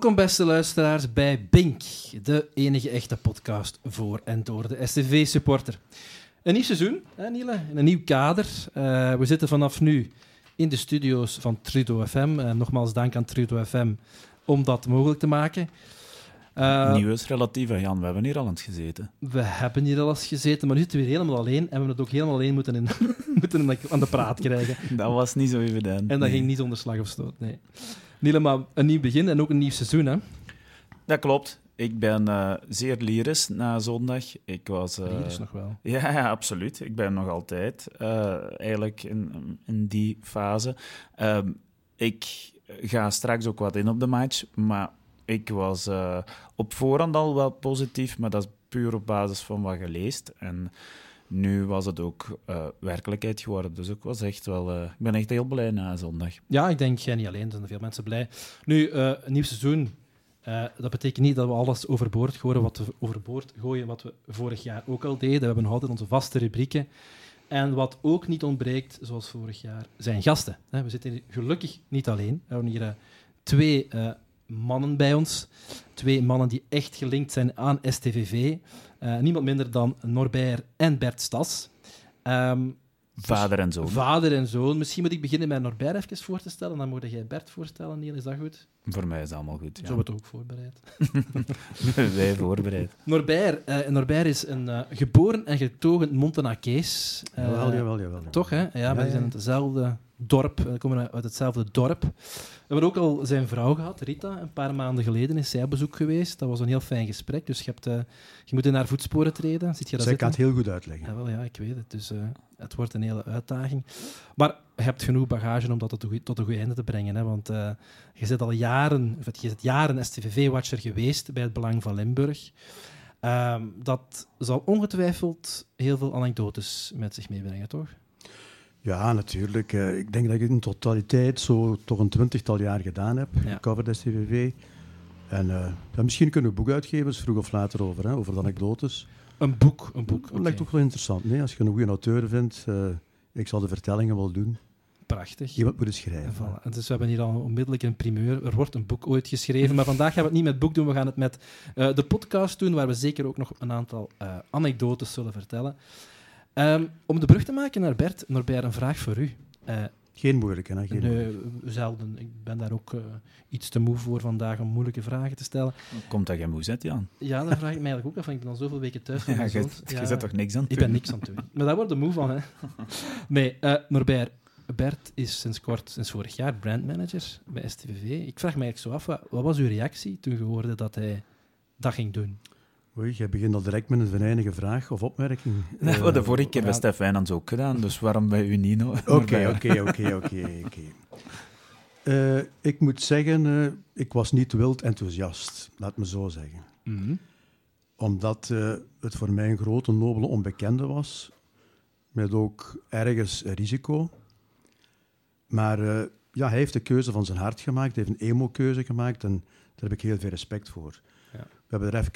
Welkom, beste luisteraars, bij Bink, de enige echte podcast voor en door de STV-supporter. Een nieuw seizoen, hè, Niele? In een nieuw kader. Uh, we zitten vanaf nu in de studio's van Trudeau FM. Uh, nogmaals dank aan Trudeau FM om dat mogelijk te maken. Uh, Nieuw is relatief, Jan. We hebben hier al eens gezeten. We hebben hier al eens gezeten, maar nu zitten we weer helemaal alleen. En we hebben het ook helemaal alleen moeten, in, moeten aan de praat krijgen. Dat was niet zo evident. En dat ging niet zonder slag of stoot, nee. Niele, maar een nieuw begin en ook een nieuw seizoen, hè? Dat klopt. Ik ben uh, zeer lyrisch na zondag. Ik was... Uh, lyrisch nog wel? Ja, ja, absoluut. Ik ben nog altijd uh, eigenlijk in, in die fase. Ehm, ik ga straks ook wat in op de match, maar ik was op voorhand al wel positief, maar dat is puur op basis van wat geleest. En nu was het ook uh, werkelijkheid geworden. Dus ik was echt wel, uh, ik ben echt heel blij na zondag. Ja, ik denk jij niet alleen, er zijn veel mensen blij. Nu, uh, nieuw seizoen. dat betekent niet dat we alles overboord gooien wat, we, overboord gooien wat we vorig jaar ook al deden. We hebben nog altijd onze vaste rubrieken. En wat ook niet ontbreekt, zoals vorig jaar, zijn gasten. We zitten hier gelukkig niet alleen. We hebben hier twee mannen bij ons. Twee mannen die echt gelinkt zijn aan STVV. Uh, eh, niemand minder dan Norbert en Bert Stas. Um, vader en zoon. Vader en zoon. Misschien moet ik beginnen met Norbert even voor te stellen. Dan moet jij Bert voorstellen, Niel. Is dat goed? Voor mij is dat allemaal goed. Ja. Zo wordt het ook voorbereid. Wij voorbereid. Norbert, uh, Norbert is een uh, geboren en getogen Montenakees. Uh, jawel, jawel, jawel. Toch, hè? Ja, ja maar die zijn hetzelfde dorp. We komen uit hetzelfde dorp. We hebben ook al zijn vrouw gehad, Rita. Een paar maanden geleden is zij op bezoek geweest. Dat was een heel fijn gesprek. Dus je, hebt, uh, je moet in haar voetsporen treden. Zit je zij kan het heel goed uitleggen. Ja, wel, ja ik weet het. Dus uh, het wordt een hele uitdaging. Maar je hebt genoeg bagage om dat tot een goed einde te brengen. Hè? Want uh, je zit al jaren, of je zit jaren STVV-watcher geweest bij het Belang van Limburg. Uh, dat zal ongetwijfeld heel veel anekdotes met zich meebrengen, toch? Ja, natuurlijk. Uh, ik denk dat ik in totaliteit zo toch een twintigtal jaar gedaan heb. Ja. Cover STVV. En uh, ja, misschien kunnen we een boek uitgeven, vroeg of later over, hè, over de anekdotes. Een boek? Een boek. Dat okay. lijkt toch wel interessant. Nee, als je een goede auteur vindt, uh, ik zal de vertellingen wel doen. Prachtig. Iemand moet het schrijven. Voilà. En dus we hebben hier al onmiddellijk een primeur. Er wordt een boek ooit geschreven, maar vandaag gaan we het niet met boek doen. We gaan het met uh, de podcast doen, waar we zeker ook nog een aantal anekdotes zullen vertellen. Um, om de brug te maken naar Bert, Norbert, een vraag voor u. Uh, geen moeilijke, hè? Geen nee, zelden. Ik ben daar ook uh, iets te moe voor vandaag om moeilijke vragen te stellen. Komt dat geen moe zet, Jan? Ja, dat vraag ik mij eigenlijk ook af, want ik ben al zoveel weken thuis van ja, je, ja, je zet toch niks aan Ik ben niks aan het doen. Maar daar word je moe van, hè. Nee, uh, Norbert, Bert is sinds kort, sinds vorig jaar, brandmanager bij STVV. Ik vraag me eigenlijk zo af, wat, wat was uw reactie toen je hoorde dat hij dat ging doen? Oei, jij begint al direct met een venijnige vraag of opmerking. Nee, uh, de vorige keer bij Stef Wijnands ook gedaan, dus waarom bij u niet? Oké, oké, oké, oké. Eh, Ik moet zeggen, uh, ik was niet wild enthousiast, laat me zo zeggen. Mm -hmm. Omdat uh, het voor mij een grote, nobele onbekende was, met ook ergens risico. Maar ja, hij heeft de keuze van zijn hart gemaakt, hij heeft een emo-keuze gemaakt en daar heb ik heel veel respect voor. Ja. We hebben er even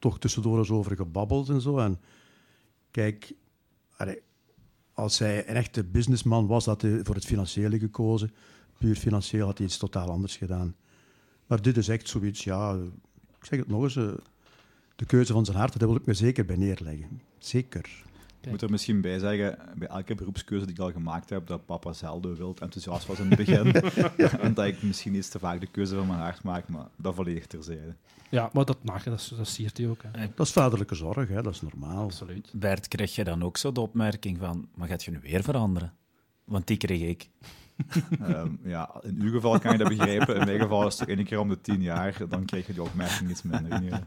toch tussendoor eens over gebabbeld en zo. En kijk, als hij een echte businessman was, had hij voor het financiële gekozen. Puur financieel had hij iets totaal anders gedaan. Maar dit is echt zoiets, ja, ik zeg het nog eens, eh, de keuze van zijn hart, daar wil ik me zeker bij neerleggen. Zeker. Ik moet er misschien bij zeggen, bij elke beroepskeuze die ik al gemaakt heb, dat papa zelden wild enthousiast was in het begin. en dat ik misschien iets te vaak de keuze van mijn hart maak, maar dat volledig terzijde. Ja, maar dat mag, dat, dat siert hij ook. Hè. Dat is vaderlijke zorg, hè? dat is normaal. Absoluut. Bert, krijg je dan ook zo de opmerking van, maar gaat je nu weer veranderen? Want die kreeg ik. um, ja, in uw geval kan je dat begrijpen. In mijn geval is het toch één keer om de tien jaar, dan krijg je die opmerking iets minder.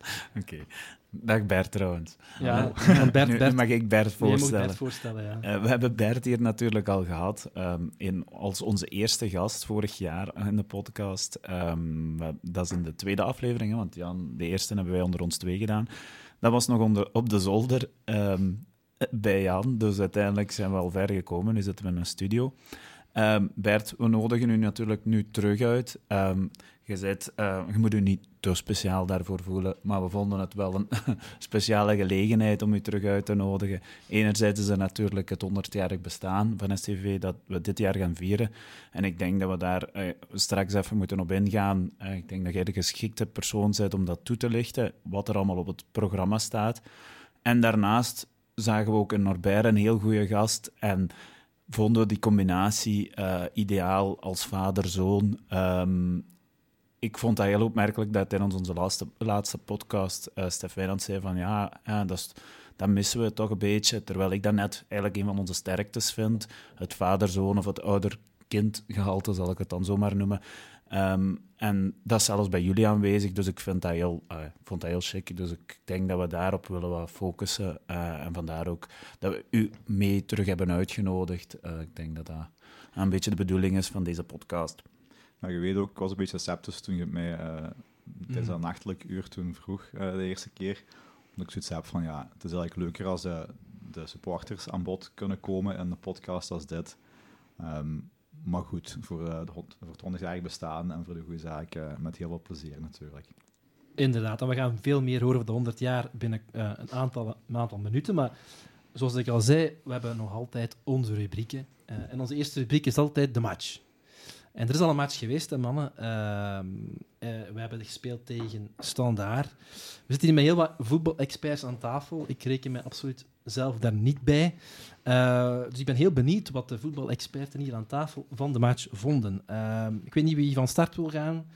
Oké. Okay. Dag Bert trouwens. Ja, Bert, nu, mag ik Bert voorstellen. Bert voorstellen ja. uh, we hebben Bert hier natuurlijk al gehad um, in, als onze eerste gast vorig jaar in de podcast. Um, dat is in de tweede aflevering, want Jan, de eerste hebben wij onder ons twee gedaan. Dat was nog onder, op de zolder um, bij Jan, dus uiteindelijk zijn we al ver gekomen. Nu zitten we in een studio. Ehm, Bert, we nodigen u natuurlijk nu terug uit. Ehm, je, zet, uh, je moet u niet speciaal daarvoor voelen, maar we vonden het wel een speciale gelegenheid om u terug uit te nodigen. Enerzijds is er natuurlijk het 100-jarig bestaan van STV dat we dit jaar gaan vieren. En ik denk dat we daar uh, straks even moeten op ingaan. Uh, ik denk dat jij de geschikte persoon bent om dat toe te lichten, wat er allemaal op het programma staat. En daarnaast zagen we ook in Norbert een heel goede gast en vonden we die combinatie uh, ideaal als vader-zoon. Um, ik vond dat heel opmerkelijk dat tijdens onze laatste, laatste podcast uh, Stef Wijnand zei van ja, ja dat, dat missen we toch een beetje. Terwijl ik dat net eigenlijk een van onze sterktes vind. Het vader-zoon of het ouder-kind-gehalte, zal ik het dan zomaar noemen. Um, en dat is zelfs bij jullie aanwezig, dus ik vind dat heel, uh, vond dat heel chic. Dus ik denk dat we daarop willen wat focussen. Uh, en vandaar ook dat we u mee terug hebben uitgenodigd. Ik denk dat dat een beetje de bedoeling is van deze podcast. Maar je weet ook, ik was een beetje sceptisch toen je het mij tijdens mm. dat nachtelijk uur toen vroeg, de eerste keer. Omdat ik zoiets heb van, ja, het is eigenlijk leuker als de, de supporters aan bod kunnen komen in een podcast als dit. Um, maar goed, voor, uh, de, voor het 100 jaar bestaan en voor de goede zaak uh, met heel veel plezier natuurlijk. Inderdaad, en we gaan veel meer horen over de 100 jaar binnen uh, een, aantal, een aantal minuten. Maar zoals ik al zei, we hebben nog altijd onze rubrieken. en onze eerste rubriek is altijd de match. En er is al een match geweest, hè, mannen. Ehm, we hebben gespeeld tegen Standaard. We zitten hier met heel wat voetbalexperts aan tafel. Ik reken mij absoluut zelf daar niet bij. Uh, dus ik ben heel benieuwd wat de voetbalexperten hier aan tafel van de match vonden. Uh, ik weet niet wie van start wil gaan.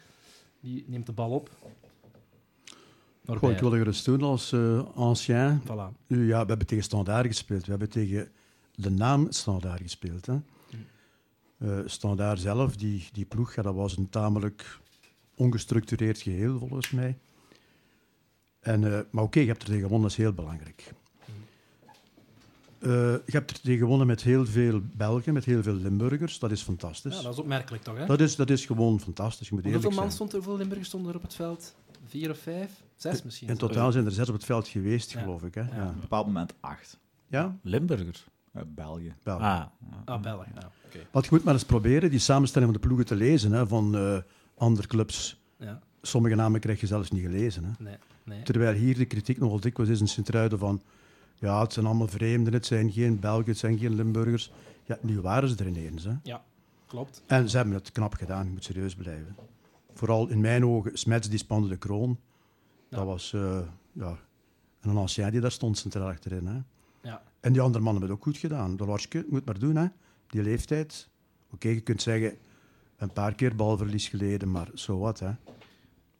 Die neemt de bal op. Goh, ik wil er eens doen als uh, ancien. Voilà. Ja, we hebben tegen Standaard gespeeld. We hebben tegen de naam Standaard gespeeld. Hè. Uh, Standaard zelf, die, die ploeg, ja, dat was een tamelijk ongestructureerd geheel, volgens mij. En, uh, maar oké, okay, je hebt er tegen gewonnen, dat is heel belangrijk. Uh, je hebt er tegen gewonnen met heel veel Belgen, met heel veel Limburgers. Dat is fantastisch. Ja, dat is opmerkelijk toch? Hè? Dat, is, dat is gewoon fantastisch. Je moet hoeveel man stond er, hoeveel Limburgers stonden er op het veld? Vier of vijf? Zes misschien? In totaal zijn er zes op het veld geweest, ja. geloof ik. Hè? Ja. Ja. Op een bepaald moment acht. Ja? Limburgers? Uh, België. België. Ah, ah België. Ja. Okay. Wat je moet maar eens proberen, die samenstelling van de ploegen te lezen hè, van uh, andere clubs. Ja. Sommige namen krijg je zelfs niet gelezen. Hè. Nee, nee. Terwijl hier de kritiek nogal dikwijls is in Sint-Truiden van ja, het zijn allemaal vreemden, het zijn geen Belgen, het zijn geen Limburgers. Ja, nu waren ze er ineens. Hè. Ja, klopt. En ze hebben het knap gedaan, je moet serieus blijven. Vooral in mijn ogen, Smets die spande de kroon. Ja. Dat was uh, ja, een ancien die daar stond centraal achterin. Hè. Ja. En die andere mannen hebben het ook goed gedaan. Dolorske moet maar doen, hè. die leeftijd. Oké, okay, je kunt zeggen, een paar keer balverlies geleden, maar zo so wat. Hè.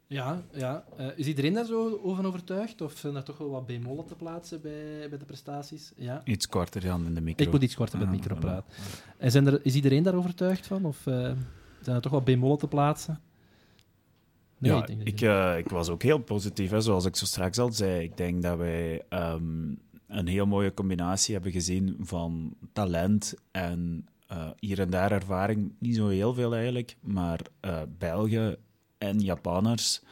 Ja, ja. Uh, is iedereen daar zo over overtuigd? Of zijn er toch wel wat bemollen te plaatsen bij, bij de prestaties? Ja? Iets korter dan in de micro. Ik moet iets korter met de micro praten. En zijn er, is iedereen daar overtuigd van? Of uh, zijn er toch wel bemollen te plaatsen? Nee, ja, ik, ik, uh, ik, was ook heel positief, hè, zoals ik zo straks al zei. Ik denk dat wij um, een heel mooie combinatie hebben gezien van talent en hier en daar ervaring. Niet zo heel veel eigenlijk, maar België en Japanners.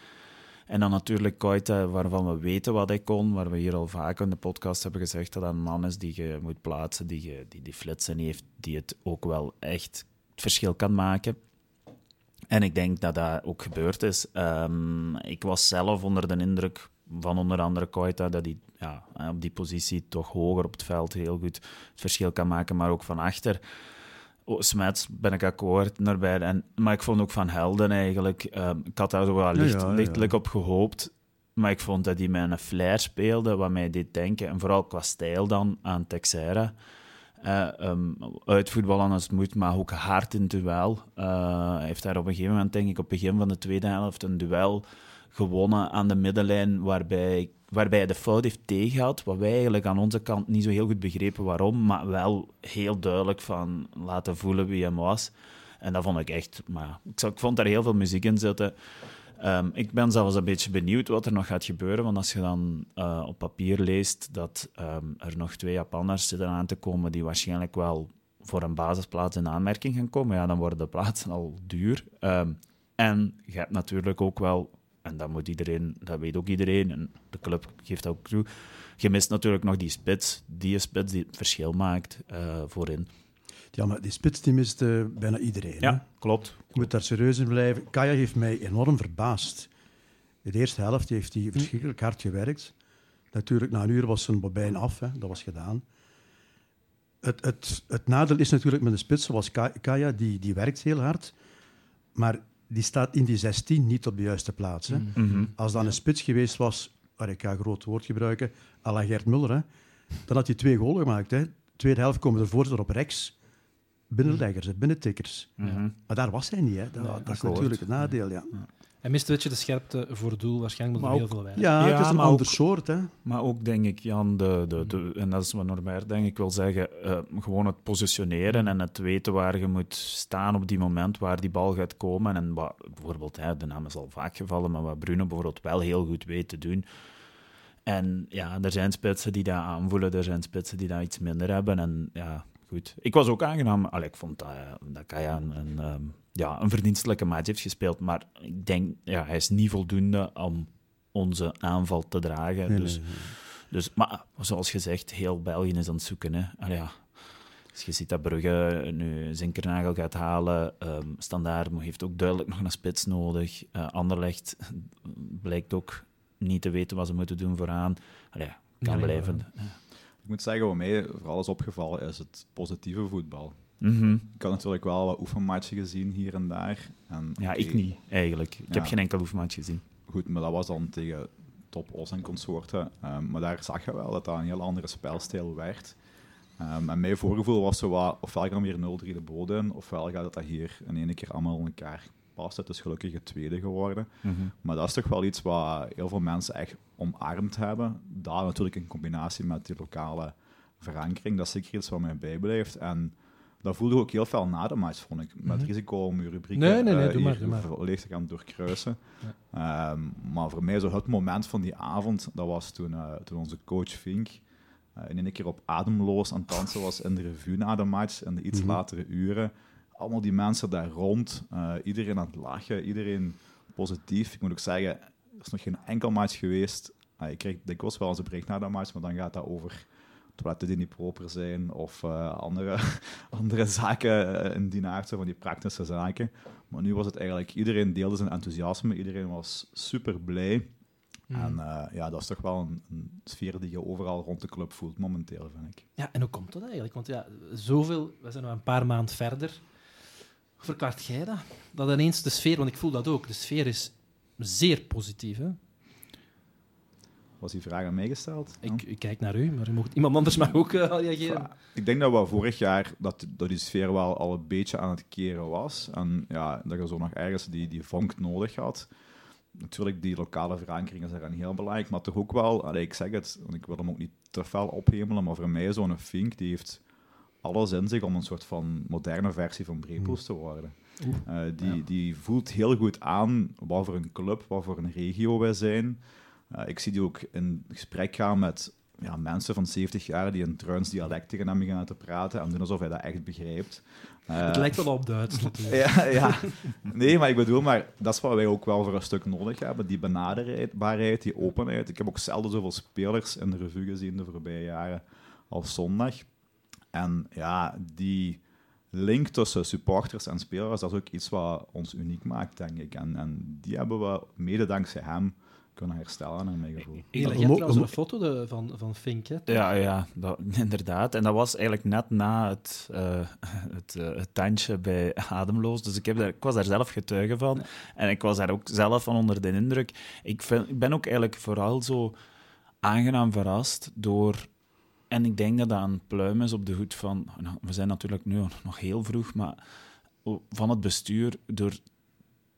En dan natuurlijk Koita, waarvan we weten wat hij kon, waar we hier al vaak in de podcast hebben gezegd dat dat een man is die je moet plaatsen, die, die die flitsen heeft, die het ook wel echt het verschil kan maken. En ik denk dat dat ook gebeurd is. Um, ik was zelf onder de indruk van onder andere Koita, dat hij ja, op die positie toch hoger op het veld heel goed het verschil kan maken, maar ook van achter. Oh, Smets ben ik akkoord daarbij. En, maar ik vond ook van Helden eigenlijk. Um, ik had daar zo wel licht, ja, ja, lichtelijk op gehoopt. Maar ik vond dat hij met een flair speelde, wat mij deed denken. En vooral qua stijl dan aan Texera. Uh, um, uitvoetballen als het moet, maar ook hard in duel. Uh, hij heeft daar op een gegeven moment, denk ik, op het begin van de tweede helft een duel gewonnen aan de middenlijn, waarbij, waarbij hij de fout heeft tegengehouden, wat wij eigenlijk aan onze kant niet zo heel goed begrepen waarom, maar wel heel duidelijk van laten voelen wie hem was. En dat vond ik echt... Maar ik, vond daar heel veel muziek in zitten. Um, ik ben zelfs een beetje benieuwd wat er nog gaat gebeuren, want als je dan uh, op papier leest dat um, er nog twee Japanners zitten aan te komen die waarschijnlijk wel voor een basisplaats in aanmerking gaan komen, ja, dan worden de plaatsen al duur. Um, en je hebt natuurlijk ook wel en dat moet iedereen, dat weet ook iedereen, en de club geeft dat ook toe. Je mist natuurlijk nog die spits, die spits die het verschil maakt uh, voorin. Ja, maar die spits die mist eh, bijna iedereen. hè. Ja, klopt. Je moet daar serieus in blijven. Kaya heeft mij enorm verbaasd. In de eerste helft heeft hij verschrikkelijk hard gewerkt. Natuurlijk, na een uur was zijn bobijn af. Hè. Dat was gedaan. Het, het, het nadeel is natuurlijk met een spits zoals Ka- Kaya, die, die werkt heel hard. Maar die staat in die 16 niet op de juiste plaats. Hè. Mhm. Als dat een spits geweest was, waar ik ga een groot woord gebruiken, à la Gert Muller, hè, dan had hij twee golen gemaakt. Hè. Tweede helft komen de voorzitter op rechts. Binnenleggers, binnentikkers. Mhm. Maar daar was hij niet. Hè. Dat, Nee, dat is natuurlijk het nadeel. Ja, Hij mist een beetje de scherpte voor doel, waarschijnlijk met Maar heel veel weinig. ja, Ja, het is een maar ander ook- soort. Hè. Maar ook denk ik, Jan, de, de, de, en dat is wat Norbert denk ik wil zeggen, eh, gewoon het positioneren en het weten waar je moet staan op die moment waar die bal gaat komen. En wat, bijvoorbeeld, hè, de naam is al vaak gevallen, maar wat Bruno bijvoorbeeld wel heel goed weet te doen. En ja, er zijn spitsen die dat aanvoelen, er zijn spitsen die dat iets minder hebben. En ja, goed. Ik was ook aangenaam. Allee, ik vond dat, eh, dat Kaya een, een, ehm, ja, een verdienstelijke match heeft gespeeld. Maar ik denk, ja, hij is niet voldoende om onze aanval te dragen. Nee, dus nee, nee. dus, maar zoals gezegd, heel België is aan het zoeken. Hè. Allee, ja. Dus je ziet dat Brugge nu Zinkernagel gaat halen. Ehm Standaard heeft ook duidelijk nog een spits nodig. Eh Anderlecht blijkt ook niet te weten wat ze moeten doen vooraan. Allee, ja, kan blijven. Moet zeggen, wat mij vooral is opgevallen, is het positieve voetbal. Mhm. Ik had natuurlijk wel wat oefenmatchen gezien hier en daar. En, Ja, ik niet, eigenlijk. Ik heb geen enkel oefenmatch gezien. Goed, maar dat was dan tegen top Os en consorten. Ehm, maar daar zag je wel dat dat een heel andere spelstijl werd. Ehm, en mijn voorgevoel was zo wat, ofwel gaan we hier 0-3 de bodem ofwel gaat dat hier in één keer allemaal in elkaar past. Het is gelukkig het tweede geworden. Mhm. Maar dat is toch wel iets wat heel veel mensen echt omarmd hebben. Daar natuurlijk in combinatie met die lokale verankering. Dat is zeker iets wat mij bijblijft. En dat voelde ik ook heel veel na de match, vond ik. Met Mhm. risico om je rubrieken Nee, nee, nee, eh, doe maar, hier doe maar. volledig te gaan doorkruisen. Ehm, maar voor mij zo het moment van die avond, dat was toen, eh, toen onze coach Vink eh, in één keer op ademloos aan het dansen was in de revue na de match, in de iets Mhm. latere uren. Allemaal die mensen daar rond, eh, iedereen aan het lachen, iedereen positief. Ik moet ook zeggen, er is nog geen enkel match geweest. Ah, ik krijg dikwijls wel eens een bericht na de match, maar dan gaat dat over toiletten die niet proper zijn of eh, andere, andere zaken eh, in die aard, zo van die praktische zaken. Maar nu was het eigenlijk, iedereen deelde zijn enthousiasme, iedereen was super blij. Mhm. En ja, dat is toch wel een, een sfeer die je overal rond de club voelt momenteel, vind ik. Ja, en hoe komt dat eigenlijk? Want ja, zoveel, we zijn nog een paar maanden verder. Verklaart jij dat? Dat ineens de sfeer, want ik voel dat ook, de sfeer is zeer positief. Hè? Was die vraag aan mij gesteld? Ja? Ik, ik kijk naar u, maar u mocht, iemand anders mag ook eh, reageren. Ja, ik denk dat we vorig jaar dat, dat die sfeer wel al een beetje aan het keren was. En ja, dat je zo nog ergens die, die vonk nodig had. Natuurlijk, die lokale verankering is daaraan heel belangrijk, maar toch ook wel, allee, ik zeg het, want ik wil hem ook niet te fel ophemelen, maar voor mij zo'n Fink, die heeft alles in zich om een soort van moderne versie van Brepoels te worden. Eh, die, die voelt heel goed aan wat voor een club, wat voor een regio wij zijn. Eh, ik zie die ook in gesprek gaan met ja, mensen van 70 jaar die een Druins dialect tegen hem beginnen te praten en doen alsof hij dat echt begrijpt. Eh, het lijkt wel op Duits natuurlijk. ja, ja. Nee, maar ik bedoel, maar dat is wat wij ook wel voor een stuk nodig hebben. Die benaderbaarheid, die openheid. Ik heb ook zelden zoveel spelers in de revue gezien de voorbije jaren als zondag. En ja, die link tussen supporters en spelers, dat is ook iets wat ons uniek maakt, denk ik. En, en die hebben we mede dankzij hem kunnen herstellen, naar mijn gevoel. Je mo- trouwens we een foto de, van, van Fink, hè? Ja, ja dat, inderdaad. En dat was eigenlijk net na het, eh, het, eh, het tandje bij Ademloos. Dus ik, heb daar, ik was daar zelf getuige van. En ik was daar ook zelf van onder de indruk. Ik, vind, ik ben ook eigenlijk vooral zo aangenaam verrast door... En ik denk dat dat een pluim is op de hoed van... nou, we zijn natuurlijk nu nog heel vroeg, maar van het bestuur door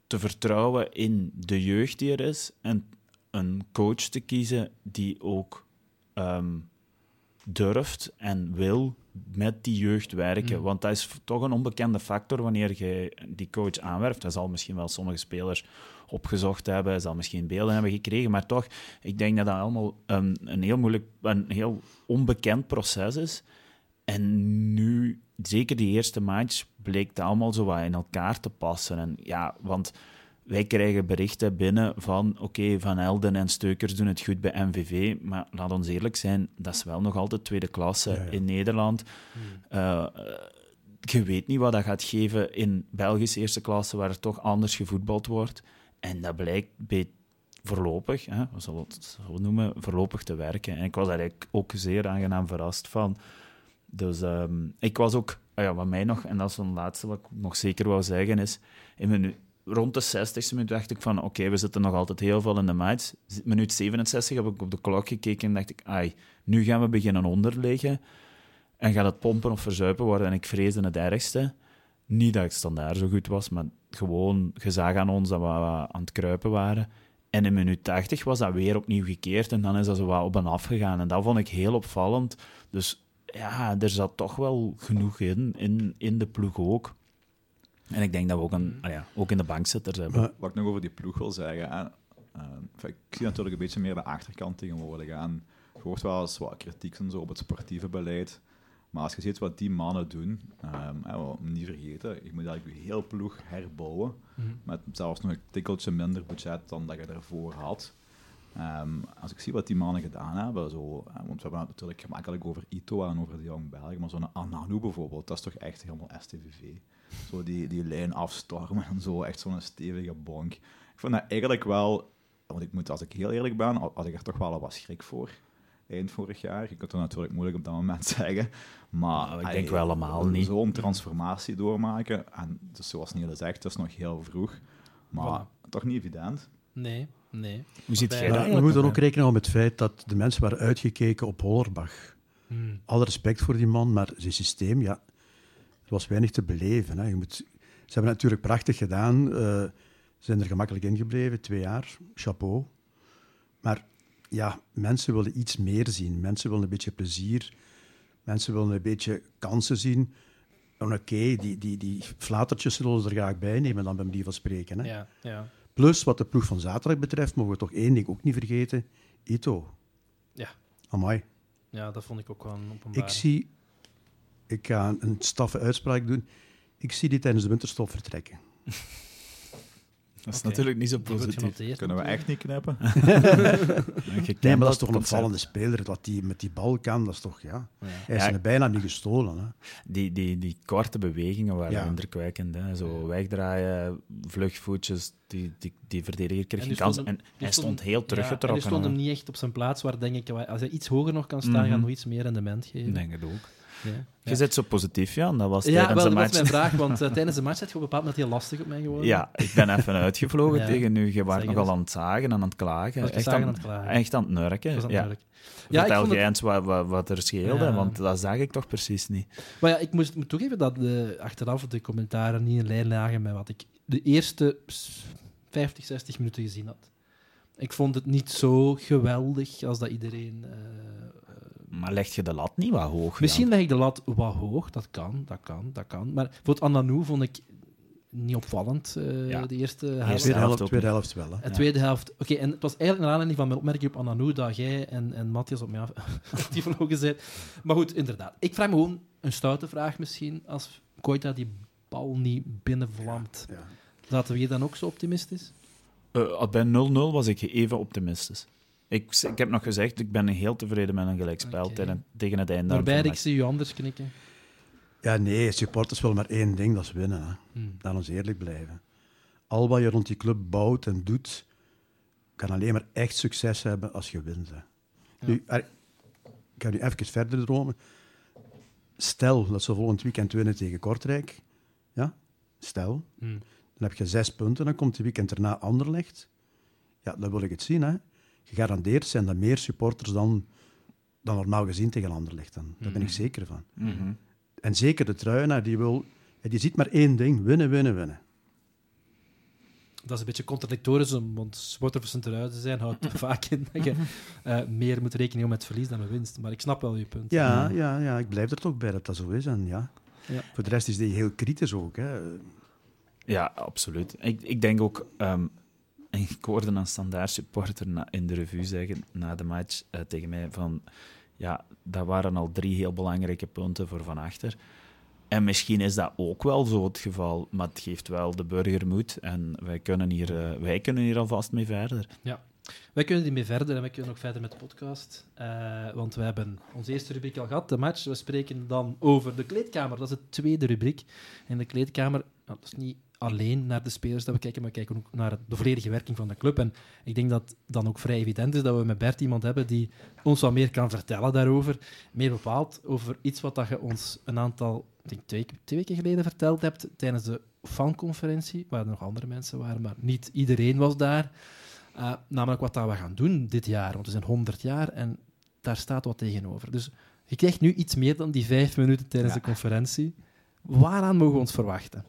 te vertrouwen in de jeugd die er is en een coach te kiezen die ook ehm, durft en wil met die jeugd werken. Mm. Want dat is toch een onbekende factor wanneer je die coach aanwerft. Hij zal misschien wel sommige spelers opgezocht hebben, zal misschien beelden hebben gekregen, maar toch, ik denk dat dat allemaal een, een heel moeilijk, een heel onbekend proces is. En nu, zeker die eerste match, bleek dat allemaal zo wat in elkaar te passen. En ja, want wij krijgen berichten binnen van oké, Van Elden en Steukers doen het goed bij MVV, maar laat ons eerlijk zijn, dat is wel nog altijd tweede klasse Ja, ja. in Nederland. Hmm. Eh, je weet niet wat dat gaat geven in Belgische eerste klasse, waar er toch anders gevoetbald wordt. En dat blijkt bij voorlopig, hè, we zullen het zo noemen, voorlopig te werken. En ik was eigenlijk ook zeer aangenaam verrast van. Dus ehm, ik was ook, ah ja, wat mij nog, en dat is een laatste wat ik nog zeker wou zeggen, is in minu- rond de 60ste minuut dacht ik van oké, we zitten nog altijd heel veel in de match. Minuut 67 heb ik op de klok gekeken en dacht ik, ai, nu gaan we beginnen onderliggen en gaat het pompen of verzuipen worden. En ik vreesde het ergste. Niet dat het standaard zo goed was, maar gewoon gezag aan ons dat we aan het kruipen waren. En in minuut 80 was dat weer opnieuw gekeerd en dan is dat zo wat op en af gegaan. En dat vond ik heel opvallend. Dus ja, er zat toch wel genoeg in, in, in de ploeg ook. En ik denk dat we ook, een, ah ja, ook in de bankzitters hebben. Maar- Wat ik nog over die ploeg wil zeggen, hè, eh, ik zie natuurlijk een beetje meer de achterkant tegenwoordig aan. Je hoort wel eens wat kritiek en zo op het sportieve beleid. Maar als je ziet wat die mannen doen, we niet vergeten, je moet eigenlijk je heel ploeg herbouwen. Mhm. Met zelfs nog een tikkeltje minder budget dan dat je ervoor had. Ehm, als ik zie wat die mannen gedaan hebben, zo, hè, want we hebben het natuurlijk gemakkelijk over Ito en over de Jong Belgen, maar zo'n Ananou bijvoorbeeld, dat is toch echt helemaal STVV. Zo die, die lijn afstormen en zo, echt zo'n stevige bonk. Ik vond dat eigenlijk wel, want ik moet, als ik heel eerlijk ben, had ik er toch wel wat schrik voor. Eind vorig jaar. Je kunt het natuurlijk moeilijk op dat moment zeggen. Maar Nou, ik denk wel allemaal niet. Zo'n transformatie doormaken. En dus zoals Niels zegt, het is nog heel vroeg. Maar toch niet evident. Nee, nee. Hoe ziet jij dat we moeten ook rekening houden met het feit dat de mensen waren uitgekeken op Hollerbach. Hmm. Alle respect voor die man, maar zijn systeem, ja, er was weinig te beleven. Hè. Je moet, ze hebben het natuurlijk prachtig gedaan. eh, ze zijn er gemakkelijk ingebleven, twee jaar. Chapeau. Maar ja, mensen willen iets meer zien. Mensen willen een beetje plezier. Mensen willen een beetje kansen zien. En oké, die, die, die flatertjes zullen ze er graag bij nemen, dan bij manier van spreken. Hè. Ja, ja. Plus, wat de ploeg van zaterdag betreft, mogen we toch één ding ook niet vergeten. Ito. Ja. Amai. ja, dat vond ik ook wel een openbaar. Ik zie... Ik ga een, een staffe uitspraak doen. Ik zie die tijdens de winterstop vertrekken. Dat is natuurlijk niet zo positief. Kunnen we echt niet knippen? Nee, maar dat is toch een opvallende speler. Wat die met die bal kan, dat is toch... Ja. Ja. Hij is Ja. er bijna niet gestolen. Hè. Die, die, die korte bewegingen waren Ja. indrukwekkend. Hè? Zo wegdraaien, vlugvoetjes, die, die, die verdediger kreeg En geen die kans. En hij stond heel Ja, teruggetrokken. en die stond hem niet echt op zijn plaats, waar denk ik, als hij iets hoger nog kan staan, Mhm. gaat nog iets meer rendement geven. Ik denk het ook. Ja. Je Ja. zit zo positief, Jan. Dat was Ja, tijdens wel, de dat was match. mijn vraag, want eh, tijdens de match had je op een bepaald moment heel lastig op mij geworden. Ja, ik ben even uitgevlogen Ja. tegen u. Je was nogal aan het zagen en aan het klagen. Was Echt aan, aan het klagen? echt aan het nurken. Was dat ja. Ja, Vertel jij het, eens wat, wat, wat er scheelde, Ja. want dat zag ik toch precies niet. maar ja, ik moest moet toegeven dat de, achteraf de commentaren niet in lijn lagen met wat ik de eerste s- 50, 60 minuten gezien had. Ik vond het niet zo geweldig als dat iedereen... eh, Maar leg je de lat niet wat hoog? Misschien leg ik de lat wat hoog, dat kan, dat kan, dat kan. Maar voor het Ananou vond ik niet opvallend, eh, Ja. de eerste helft. Tweede helft helft, ook tweede helft wel. Hè. En Ja. tweede helft. Oké, en het was eigenlijk naar aanleiding van mijn opmerking op Ananou dat jij en, en Matthias op mij af, die vlogen zijn. Maar goed, inderdaad. Ik vraag me gewoon een stoute vraag misschien. Als Koita die bal niet binnenvlamt, Ja. zaten we hier dan ook zo optimistisch? Eh, bij 0-0 was ik even optimistisch. Ik, ik heb nog gezegd, ik ben heel tevreden met een gelijkspel tegen, tegen het einde. Waarbij ik zie u anders knikken. ja, nee, supporters willen maar één ding, dat is winnen. Hè. Hmm. Laat ons eerlijk blijven. Al wat je rond die club bouwt en doet, kan alleen maar echt succes hebben als je wint. Hè. Nu, er- ik ga nu even verder dromen. Stel dat ze volgend weekend winnen tegen Kortrijk. Ja, stel. Hmm. Dan heb je zes punten, dan komt de weekend erna Anderlecht. Ja, dan wil ik het zien. Hè. Gegarandeerd zijn er meer supporters dan, dan normaal gezien tegen Anderlecht. Dan. Daar ben ik zeker van. Mhm. En zeker de truienaar, die wil... Die ziet maar één ding, winnen, winnen, winnen. Dat is een beetje contradictorisch, want supporter van Sint-Truiden zijn houdt vaak in dat je eh, meer moet rekenen met verlies dan met winst. Maar ik snap wel je punt. Ja, ja, ja, ik blijf er toch bij dat dat zo is. En ja. Ja. Voor de rest is die heel kritisch ook. Hè. Ja, absoluut. Ik, ik denk ook... ehm, ik hoorde een standaard supporter na- in de revue zeggen na de match eh, tegen mij van... Ja, dat waren al drie heel belangrijke punten voor Van Achter. En misschien is dat ook wel zo het geval, maar het geeft wel de burger moed. En wij kunnen hier, eh, wij kunnen hier alvast mee verder. Ja. Wij kunnen hiermee verder en wij kunnen ook verder met de podcast. Uh, want we hebben onze eerste rubriek al gehad, de match. We spreken dan over de kleedkamer. Dat is de tweede rubriek. In de kleedkamer, nou, dat is niet alleen naar de spelers dat we kijken, maar we kijken ook naar de volledige werking van de club. En ik denk dat dan ook vrij evident is dat we met Bert iemand hebben die ons wat meer kan vertellen daarover. Meer bepaald over iets wat dat je ons een aantal, ik denk twee, twee weken geleden verteld hebt tijdens de fanconferentie, waar er nog andere mensen waren, maar niet iedereen was daar. Uh, namelijk wat dat we gaan doen dit jaar, want we zijn 100 jaar en daar staat wat tegenover. Dus je krijgt nu iets meer dan die vijf minuten tijdens de conferentie. Waaraan mogen we ons verwachten?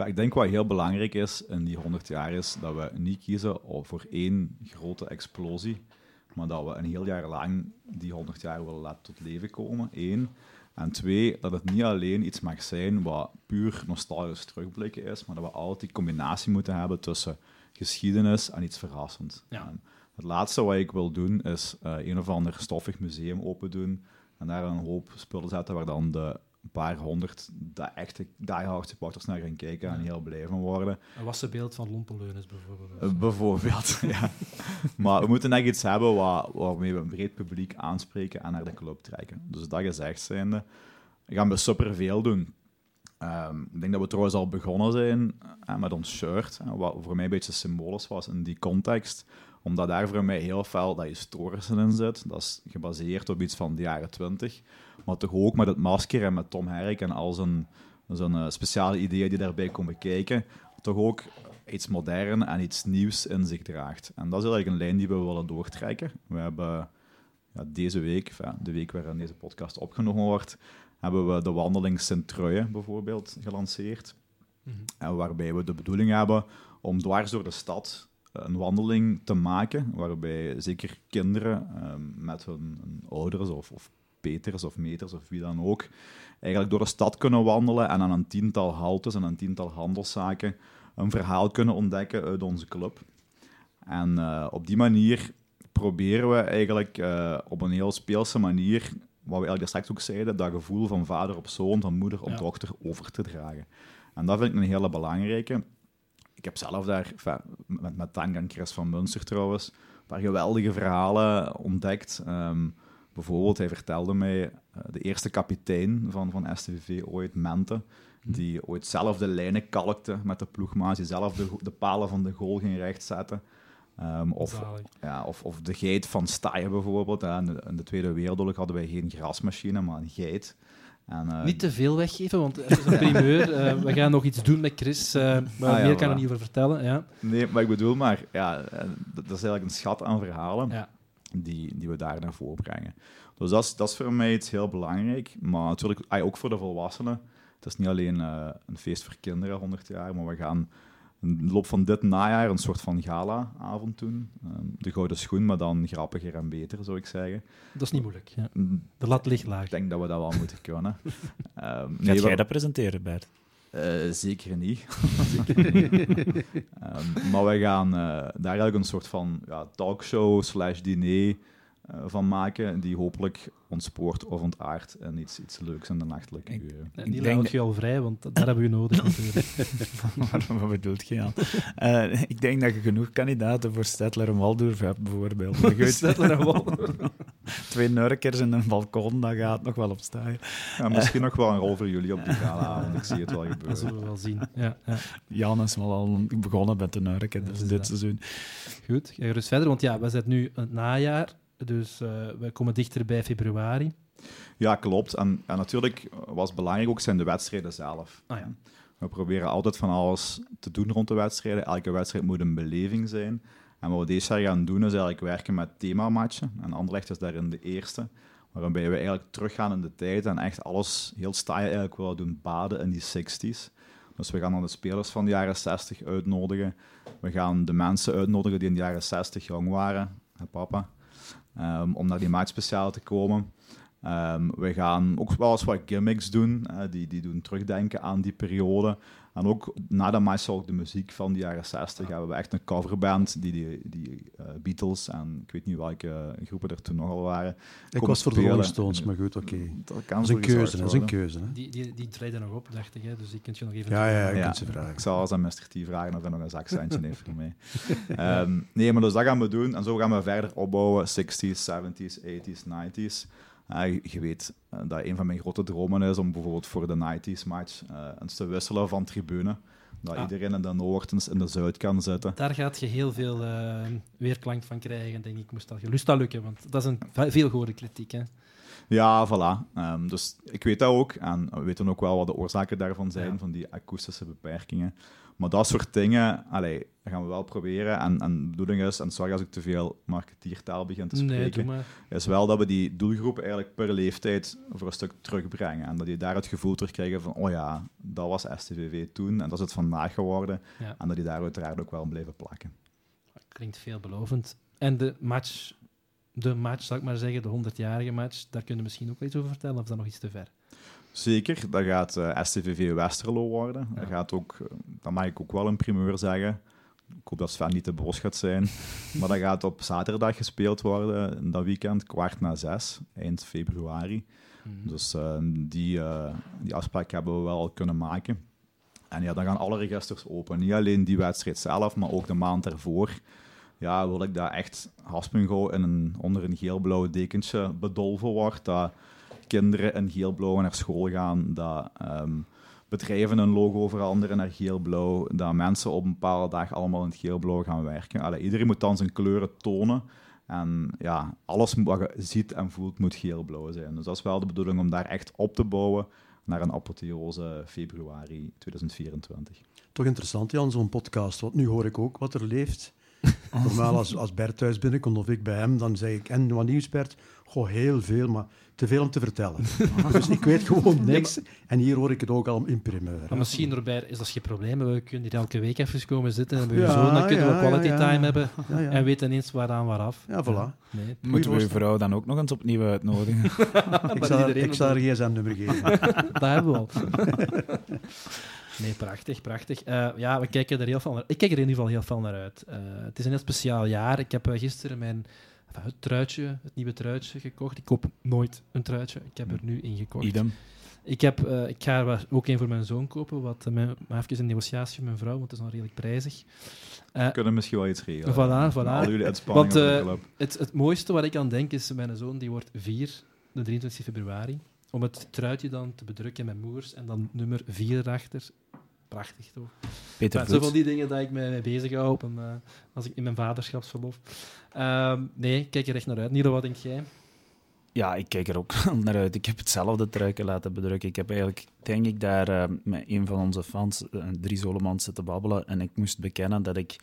Ja, ik denk wat heel belangrijk is in die 100 jaar is dat we niet kiezen voor één grote explosie, maar dat we een heel jaar lang die 100 jaar willen laten tot leven komen. Eén. En twee, dat het niet alleen iets mag zijn wat puur nostalgisch terugblikken is, maar dat we altijd die combinatie moeten hebben tussen geschiedenis en iets verrassends. Ja. het laatste wat ik wil doen is uh, een of ander stoffig museum open doen en daar een hoop spullen zetten waar dan de een paar honderd de echte diehard supporters naar gaan kijken en heel blij van worden. Een wassenbeeld van Lompeleunis bijvoorbeeld. Uh, bijvoorbeeld, ja. Maar we moeten echt iets hebben waar, waarmee we een breed publiek aanspreken en naar de club trekken. Dus dat gezegd zijnde, gaan we superveel doen. Um, ik denk dat we trouwens al begonnen zijn uh, met ons shirt, uh, wat voor mij een beetje symbolisch was in die context omdat daar voor mij heel veel dat historische in zit. Dat is gebaseerd op iets van de jaren twintig. Maar toch ook met het masker en met Tom Herrick en al zijn, zijn uh, speciale ideeën die daarbij komen kijken. Toch ook iets modern en iets nieuws in zich draagt. En dat is eigenlijk een lijn die we willen doortrekken. We hebben ja, deze week, de week waarin deze podcast opgenomen wordt, hebben we de wandeling Sint-Truijen bijvoorbeeld gelanceerd. Mm -hmm. En waarbij we de bedoeling hebben om dwars door de stad een wandeling te maken, waarbij zeker kinderen um, met hun, hun ouders of, of, peters of meters of wie dan ook, eigenlijk door de stad kunnen wandelen en aan een tiental haltes en een tiental handelszaken een verhaal kunnen ontdekken uit onze club. En uh, op die manier proberen we eigenlijk uh, op een heel speelse manier, wat we eigenlijk straks ook zeiden, dat gevoel van vader op zoon, van moeder op ja. dochter over te dragen. En dat vind ik een hele belangrijke ik heb zelf daar, met, met Tang en Chris van Munster trouwens, een paar geweldige verhalen ontdekt. Um, bijvoorbeeld, hij vertelde mij uh, de eerste kapitein van, van STVV ooit, Mente, die ooit zelf de lijnen kalkte met de ploegmaat, die zelf de, de palen van de goal ging rechtzetten. Um, of, ja, of, of de geit van Staaien bijvoorbeeld. In de, in de Tweede Wereldoorlog hadden wij geen grasmachine, maar een geit. En, uh, niet te veel weggeven, want het is een primeur. uh, we gaan nog iets doen met Chris, uh, maar ah, meer ja, kan er niet over vertellen. Ja. Nee, maar ik bedoel maar, ja, dat is eigenlijk een schat aan verhalen ja. die, die we daar naar voren brengen. Dus dat is, dat is voor mij iets heel belangrijk, maar natuurlijk ook voor de volwassenen. Het is niet alleen een feest voor kinderen, 100 jaar, maar we gaan in de loop van dit najaar een soort van gala-avond doen. Um, de gouden schoen, maar dan grappiger en beter, zou ik zeggen. Dat is niet moeilijk. Ja. De lat ligt laag. Ik denk dat we dat wel moeten kunnen. Um, nee, Gaat jij dat presenteren, Bert? Uh, zeker niet. zeker niet. um, maar we gaan uh, daar eigenlijk een soort van ja, talkshow slash diner van maken, die hopelijk ontspoort of ontaart en iets, iets leuks in de nachtelijke uren. En die denk... je al vrij, want daar hebben we nodig natuurlijk. Wat bedoelt je aan? Uh, ik denk dat je genoeg kandidaten voor Stettler en Waldorf hebt, bijvoorbeeld. Stettler en Waldorf. Twee nurkers en een balkon, dat gaat nog wel op staan. Ja, misschien nog wel een rol voor jullie op die gala Ik zie het wel gebeuren. Dat zullen we wel zien. Ja, ja. Jan is wel al begonnen met de nurken, dus dit seizoen. Goed, ga gerust verder, want ja, we zitten nu het najaar. Dus uh, we komen dichter bij februari. Ja, klopt. En, en natuurlijk was belangrijk ook zijn de wedstrijden zelf. Ah, ja. We proberen altijd van alles te doen rond de wedstrijden. Elke wedstrijd moet een beleving zijn. En wat we deze jaar gaan doen, is eigenlijk werken met themamatchen. En Anderlecht is daarin de eerste. Waarbij we eigenlijk teruggaan in de tijd en echt alles heel style eigenlijk willen doen baden in die 60s. Dus we gaan dan de spelers van de jaren 60 uitnodigen. We gaan de mensen uitnodigen die in de jaren 60 jong waren. Hè, papa. Um, om naar die match speciaal te komen. Ehm, we gaan ook wel eens wat gimmicks doen, eh, die, die doen terugdenken aan die periode. En ook na de ook de muziek van de jaren 60 hebben we echt een coverband die die, die eh, Beatles en ik weet niet welke groepen er toen nogal waren. Ik was voor de. Rolling Stones, maar goed, oké. Dat Dat kan is een voor keuze, dat is een keuze. Hè? Die, die, die treden nog op, dacht ik. Hè? Dus die kunt je nog even... Ja, ja, ja, je Ja. kunt ze vragen. Ik zal eens aan Mr. T vragen of hij nog een zakcentje heeft voor mij. Ehm, nee, maar dus dat gaan we doen. En zo gaan we verder opbouwen. 60s, 70s, 80s, 90s. Eh, je- weet eh, dat een van mijn grote dromen is om bijvoorbeeld voor de 90s match eh, eens te wisselen van tribune. Dat Ah. iedereen in de Noord en in de Zuid kan zitten. Daar gaat je heel veel eh, weerklank van krijgen, denk ik. Moest dat, moest dat lukken, want dat is een ve- veel gehoorde kritiek. Hè? Ja, voilà. Ehm, dus ik weet dat ook. En we weten ook wel wat de oorzaken daarvan zijn, Ja. van die akoestische beperkingen. Maar dat soort dingen, allee, dat gaan we wel proberen. En, en de bedoeling is, en sorry als ik te veel marketeertaal begin te spreken, is wel dat we die doelgroep eigenlijk per leeftijd voor een stuk terugbrengen. En dat die daar het gevoel terugkrijgen van, oh ja, dat was STVV toen en dat is het vandaag geworden. Ja. En dat die daar uiteraard ook wel blijven plakken. Klinkt veelbelovend. En de match, de match, zal ik maar zeggen, de 100-jarige match, daar kun je misschien ook wel iets over vertellen, of is dat nog iets te ver? Zeker, dat gaat eh, STVV Westerlo worden. Ja. Dat, gaat ook, eh, dat mag ik ook wel een primeur zeggen. Ik hoop dat Sven niet te boos gaat zijn. maar dat gaat op zaterdag gespeeld worden, dat weekend, kwart na zes, eind februari. Mhm. Dus eh, die, die afspraak hebben we wel kunnen maken. En ja, dan gaan alle registers open. Niet alleen die wedstrijd zelf, maar ook de maand ervoor. Ja, wil ik dat echt Haspengouw in een, onder een geel-blauw dekentje bedolven wordt. Dat kinderen in geel-blauw naar school gaan. Dat ehm, bedrijven hun logo veranderen naar geel-blauw. Dat mensen op een bepaalde dag allemaal in het geel-blauw gaan werken. Allee, iedereen moet dan zijn kleuren tonen. En ja, alles wat je ziet en voelt moet geel-blauw zijn. Dus dat is wel de bedoeling om daar echt op te bouwen naar een apotheose februari 2024. Toch interessant, Jan, zo'n podcast. Want nu hoor ik ook wat er leeft. Normaal als, als Bert thuis binnenkomt of ik bij hem, dan zeg ik, en wat nieuws Bert? Goh, heel veel, maar te veel om te vertellen. dus ik weet gewoon niks. En hier hoor ik het ook al in primeur. Maar misschien, Robert, is dat geen probleem. We kunnen hier elke week even komen zitten en Ja, zoon, dan kunnen we quality ja, ja. time hebben Ja, ja. en weten ineens waaraan waaraf. Ja, voilà. Nee. Moeten we je vrouw dan ook nog eens opnieuw uitnodigen? Ik zal, ik zal haar gsm-nummer geven. dat hebben we al. Nee, prachtig, prachtig. Eh, ja, we kijken er heel veel naar Ik kijk er in ieder geval heel veel naar uit. Eh, het is een heel speciaal jaar. Ik heb eh, gisteren mijn enfin, het truitje, het nieuwe truitje gekocht. Ik koop nooit een truitje. Ik heb er nu in gekocht. Idem. Ik, heb, eh, ik ga er ook een voor mijn zoon kopen, wat, eh, mijn- maar even een negotiatie met mijn vrouw, want het is nog redelijk prijzig. Eh, We kunnen misschien wel iets regelen. Voilà, voilà. Al jullie Want, het, het mooiste wat ik aan denk is, mijn zoon die wordt 4, de 23 februari, om het truitje dan te bedrukken met moers en dan nummer 4 erachter. Prachtig toch? Peter zo van die dingen dat ik mee bezig hou op een, eh, als ik in mijn vaderschapsverlof. Ehm, nee, ik kijk er echt naar uit. Nilo, wat denk jij? Ja, ik kijk er ook naar uit. Ik heb hetzelfde truiken laten bedrukken. Ik heb eigenlijk, denk ik, daar eh, met een van onze fans, eh, Drie Zolemans, zitten babbelen. En ik moest bekennen dat ik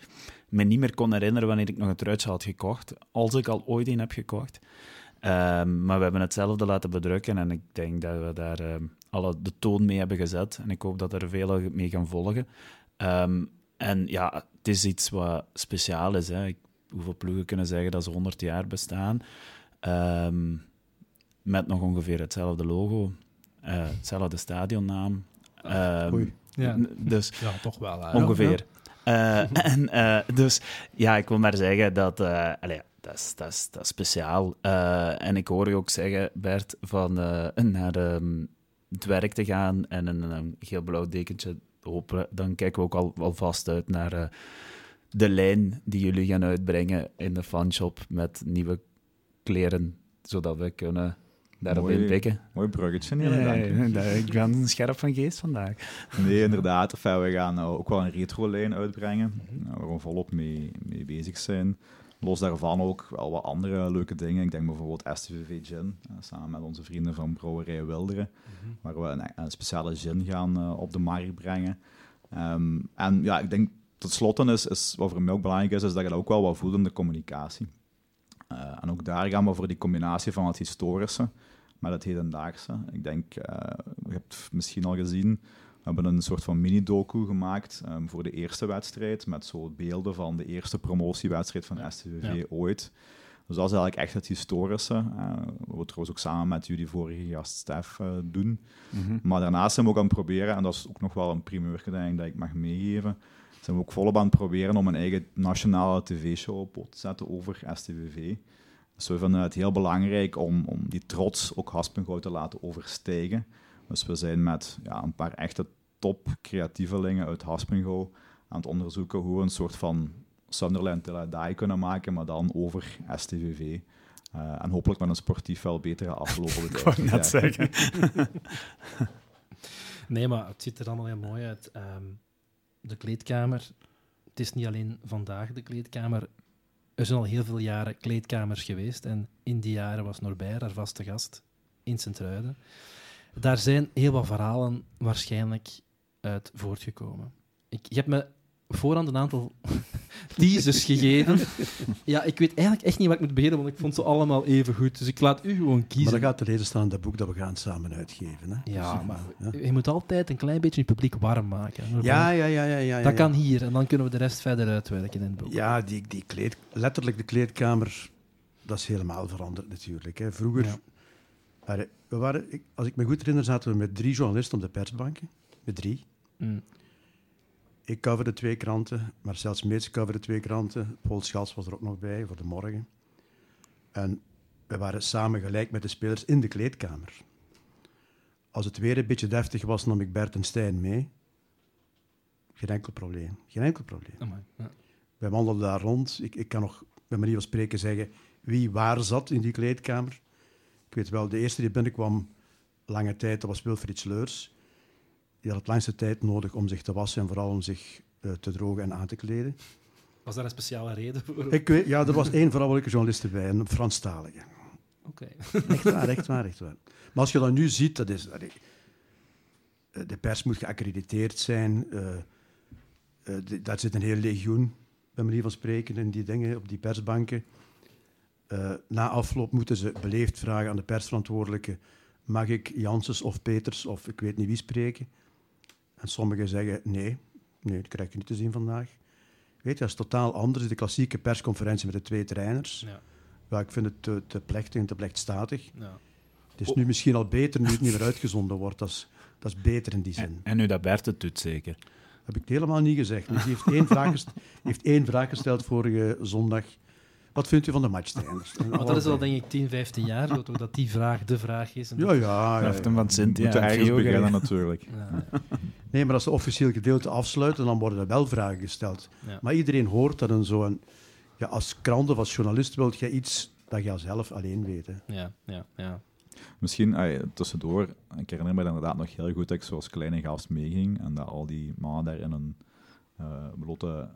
me niet meer kon herinneren wanneer ik nog een truitje had gekocht. Als ik al ooit een heb gekocht. Ehm, maar we hebben hetzelfde laten bedrukken. En ik denk dat we daar ehm, alle de toon mee hebben gezet. En ik hoop dat er velen mee gaan volgen. Ehm, en ja, het is iets wat speciaal is. Hè. Ik, hoeveel ploegen kunnen zeggen dat ze 100 jaar bestaan? Ehm, met nog ongeveer hetzelfde logo, eh, hetzelfde stadionnaam. Ehm, Oei. Ja. Dus Ja, toch wel. ongeveer. Eh, en, eh, dus ja, ik wil maar zeggen dat, eh, allee, dat, is, dat, is, dat is speciaal. Eh, en ik hoor je ook zeggen, Bert, van eh, naar ehm, het werk te gaan en een, een geel-blauw dekentje hopen. Dan kijken we ook al, al vast uit naar eh, de lijn die jullie gaan uitbrengen in de fanshop met nieuwe kleren, zodat we kunnen daarop inpikken. Mooi bruggetje, nee, nee, ik ben scherp van geest vandaag. Nee, inderdaad. Enfin, we gaan nou ook wel een retro-lijn uitbrengen, nou, waar we volop mee, mee bezig zijn. Los daarvan ook wel wat andere leuke dingen. Ik denk bijvoorbeeld STVV Gin, eh, samen met onze vrienden van Brouwerij Wilderen, waar we een, een speciale gin gaan eh, op de markt brengen. Ehm, en ja, ik denk tot slot is, is, wat voor mij ook belangrijk is, is dat je dat ook wel wat voelt in de communicatie. Eh, en ook daar gaan we voor die combinatie van het historische met het hedendaagse. Ik denk, je hebt misschien al gezien, hebben een soort van mini-docu gemaakt ehm, voor de eerste wedstrijd, met zo beelden van de eerste promotiewedstrijd van STVV Ja. ooit. Dus dat is eigenlijk echt het historische. Uh, wat we trouwens ook samen met jullie vorige gast Stef uh, doen. Mhm. Maar daarnaast zijn we ook aan het proberen, en dat is ook nog wel een primeur denk ik, dat ik mag meegeven, zijn we ook volop aan het proberen om een eigen nationale tv-show op te zetten over STVV. Dus we vinden het heel belangrijk om, om die trots ook Haspengouw te laten overstijgen. Dus we zijn met ja, een paar echte top creatievelingen uit Haspengouw aan het onderzoeken hoe we een soort van Sunderland Till I Die kunnen maken, maar dan over STVV. Uh, en hopelijk met een sportief wel betere afloop op Ik wou net zeggen. nee, maar het ziet er allemaal heel mooi uit. Um, de kleedkamer, het is niet alleen vandaag de kleedkamer. Er zijn al heel veel jaren kleedkamers geweest en in die jaren was Norbert haar vaste gast in Sint-Truiden. Daar zijn heel wat verhalen waarschijnlijk uit voortgekomen. Ik, je hebt me voorhand een aantal teasers gegeven. Ja, ik weet eigenlijk echt niet wat ik moet beginnen, want ik vond ze allemaal even goed. Dus ik laat u gewoon kiezen. Maar dan gaat te lezen staan in dat boek dat we gaan samen uitgeven. Hè? Ja, maar ja. je moet altijd een klein beetje het publiek warm maken. Ja, ja, ja. ja, ja dat kan hier, en dan kunnen we de rest verder uitwerken in het boek. Ja, die, die kleed, letterlijk de kleedkamer, dat is helemaal veranderd natuurlijk. Hè. Vroeger, ja. we waren, als ik me goed herinner, zaten we met drie journalisten op de persbanken. Met drie. Mm. Ik coverde twee kranten, Marcel Smeets coverde twee kranten, Paul Schals was er ook nog bij voor de morgen. En we waren samen gelijk met de spelers in de kleedkamer. Als het weer een beetje deftig was, nam ik Bert en Stijn mee. Geen enkel probleem. Geen enkel probleem. Amai, ja. Wij wandelden daar rond. Ik, ik kan nog bij manier van spreken zeggen wie waar zat in die kleedkamer. Ik weet wel, de eerste die binnenkwam lange tijd, dat was Wilfried Sleurs die had het langste tijd nodig om zich te wassen en vooral om zich uh, te drogen en aan te kleden. Was daar een speciale reden voor? Ik weet, ja, er was één vrouwelijke journalist bij, een Franstalige. Oké. Okay. Echt waar, echt waar, echt waar. Maar als je dat nu ziet, dat is... Allee, de pers moet geaccrediteerd zijn. Uh, uh, de, daar zit een heel legioen, bij manier van spreken, in die dingen, op die persbanken. Uh, na afloop moeten ze beleefd vragen aan de persverantwoordelijke mag ik Janssens of Peters of ik weet niet wie spreken? En sommigen zeggen nee, nee, dat krijg je niet te zien vandaag. Weet je, dat is totaal anders. De klassieke persconferentie met de twee trainers. Ja. Ja, ik vind het te, te plechtig en te plechtstatig. Ja. Het is nu misschien al beter nu het niet meer uitgezonden wordt. Dat is, dat is beter in die zin. En, en nu dat Bert het doet, zeker? heb ik helemaal niet gezegd. Dus hij heeft één, vraag gesteld, heeft één vraag gesteld vorige zondag. Wat vindt u van de matchtrainers? Maar dat is al denk ik 10, 15 jaar zo, dat die vraag de vraag is. Ja, ja. ja, ja. van Cynthia. Moeten ergens beginnen natuurlijk. Ja. Nee, maar als ze officieel gedeelte afsluiten, dan worden er wel vragen gesteld. Ja. Maar iedereen hoort dat een zo'n... Ja, als krant of als journalist wilt je iets dat je zelf alleen weet. Hè. Ja, ja, ja. Misschien ay, tussendoor, ik herinner me inderdaad nog heel goed dat ik zoals kleine gast meeging en dat al die mannen daar in een uh, blote,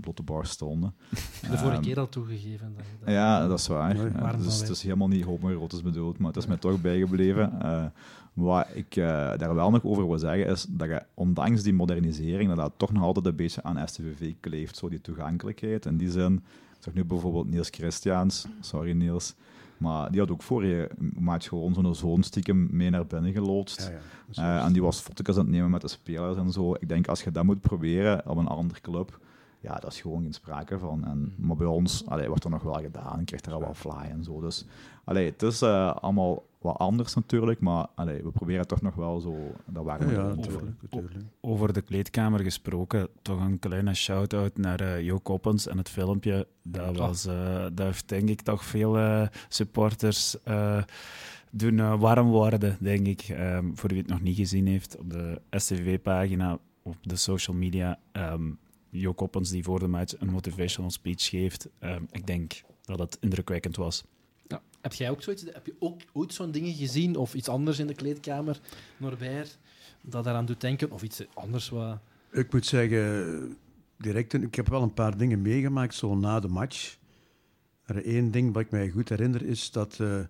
blote bar stonden. De vorige um, keer al toegegeven. Dat, dat ja, dat is waar. Uh, dus het is helemaal niet homoerotisch bedoeld, maar het is mij toch bijgebleven. Uh, wat ik daar wel nog over wil zeggen, is dat je ondanks die modernisering, dat dat toch nog altijd een beetje aan STVV kleeft, zo die toegankelijkheid. In die zin, ik zag nu bijvoorbeeld Niels Christiaans, sorry Niels, maar die had ook voor je match gewoon zo'n zoon stiekem mee naar binnen geloodst. Ja, ja. Uh, en die was foto's aan het nemen met de spelers en zo. Ik denk, als je dat moet proberen op een andere club, ja, dat is gewoon geen sprake van. En, maar bij ons allee, wordt er nog wel gedaan. Je krijgt er al wel fly en zo. Dus allee, het is uh, allemaal wat anders natuurlijk, maar allee, we proberen toch nog wel zo dat waren Ja, ja te natuurlijk. natuurlijk. Over de kleedkamer gesproken, toch een kleine shout-out naar uh, Jo Koppens en het filmpje. Dat, was, uh, dat heeft denk ik toch veel uh, supporters doen warm worden, denk ik. Um, voor wie het nog niet gezien heeft, op de STV-pagina, op de social media. Um, Jo Koppens die voor de match een motivational speech geeft. Um, ik denk dat het indrukwekkend was. Heb jij ook zoiets? Heb je ook ooit zo'n dingen gezien of iets anders in de kleedkamer, Norbert, dat daaraan doet denken? Of iets anders wat... Ik moet zeggen, direct, ik heb wel een paar dingen meegemaakt zo na de match. Er één ding wat ik mij goed herinner is dat uh,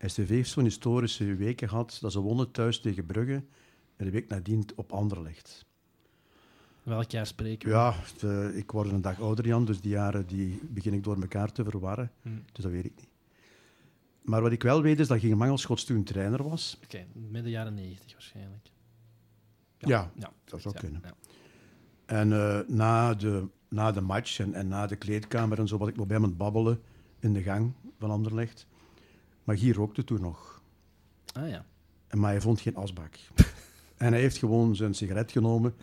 STV heeft zo'n historische weken gehad dat ze wonnen thuis tegen Brugge en de week nadien op Anderlecht. Welk jaar spreken we? Ja, de, ik word een dag ouder, Jan, dus die jaren die begin ik door elkaar te verwarren. Hmm. Dus dat weet ik niet. Maar wat ik wel weet is dat Ging Mangelschots toen trainer was. Oké, okay, midden jaren 90 waarschijnlijk. Ja, ja dat zou ja, kunnen. En uh, na, de, na de match en, en na de kleedkamer en zo, wat ik nog bij hem aan het babbelen in de gang van Anderlecht. Maar Guy rookte toen nog. Ah ja. En Maar hij vond geen asbak. en hij heeft gewoon zijn sigaret genomen,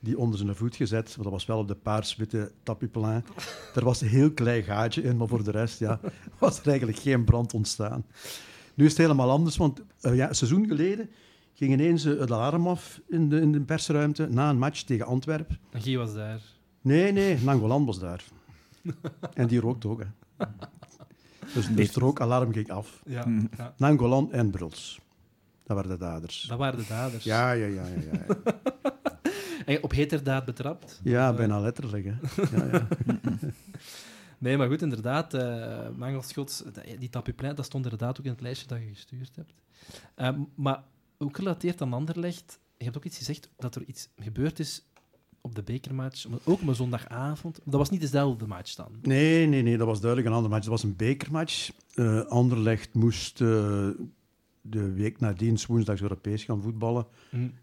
die onder zijn voet gezet. Want dat was wel op de paars-witte tapipelin. Er was een heel klein gaatje in, maar voor de rest ja, was er eigenlijk geen brand ontstaan. Nu is het helemaal anders, want eh, ja, een seizoen geleden ging ineens eh, het alarm af in de, in de persruimte na een match tegen Antwerpen. En Guy was daar. Nee, nee, Nangolan was daar. en die rookt ook. Hè. Dus, dus het rookalarm ging af. Ja. ja. Nangolan en Bruls. Dat waren de daders. Dat waren de daders. Ja, ja, ja. ja, ja. En op heterdaad betrapt? ja eh, bijna letterlijk. Hè. Ja, ja. Nee, maar goed, inderdaad. eh Mangelschots, die tapuplein, dat stond inderdaad ook in het lijstje dat je gestuurd hebt. Eh, maar ook gerelateerd aan Anderlecht, je hebt ook iets gezegd dat er iets gebeurd is op de bekermatch, ook op een zondagavond. Dat was niet dezelfde match dan. Nee, nee, nee, dat was duidelijk een ander match. Dat was een bekermatch. Eh Anderlecht moest de week nadien woensdags Europees gaan voetballen.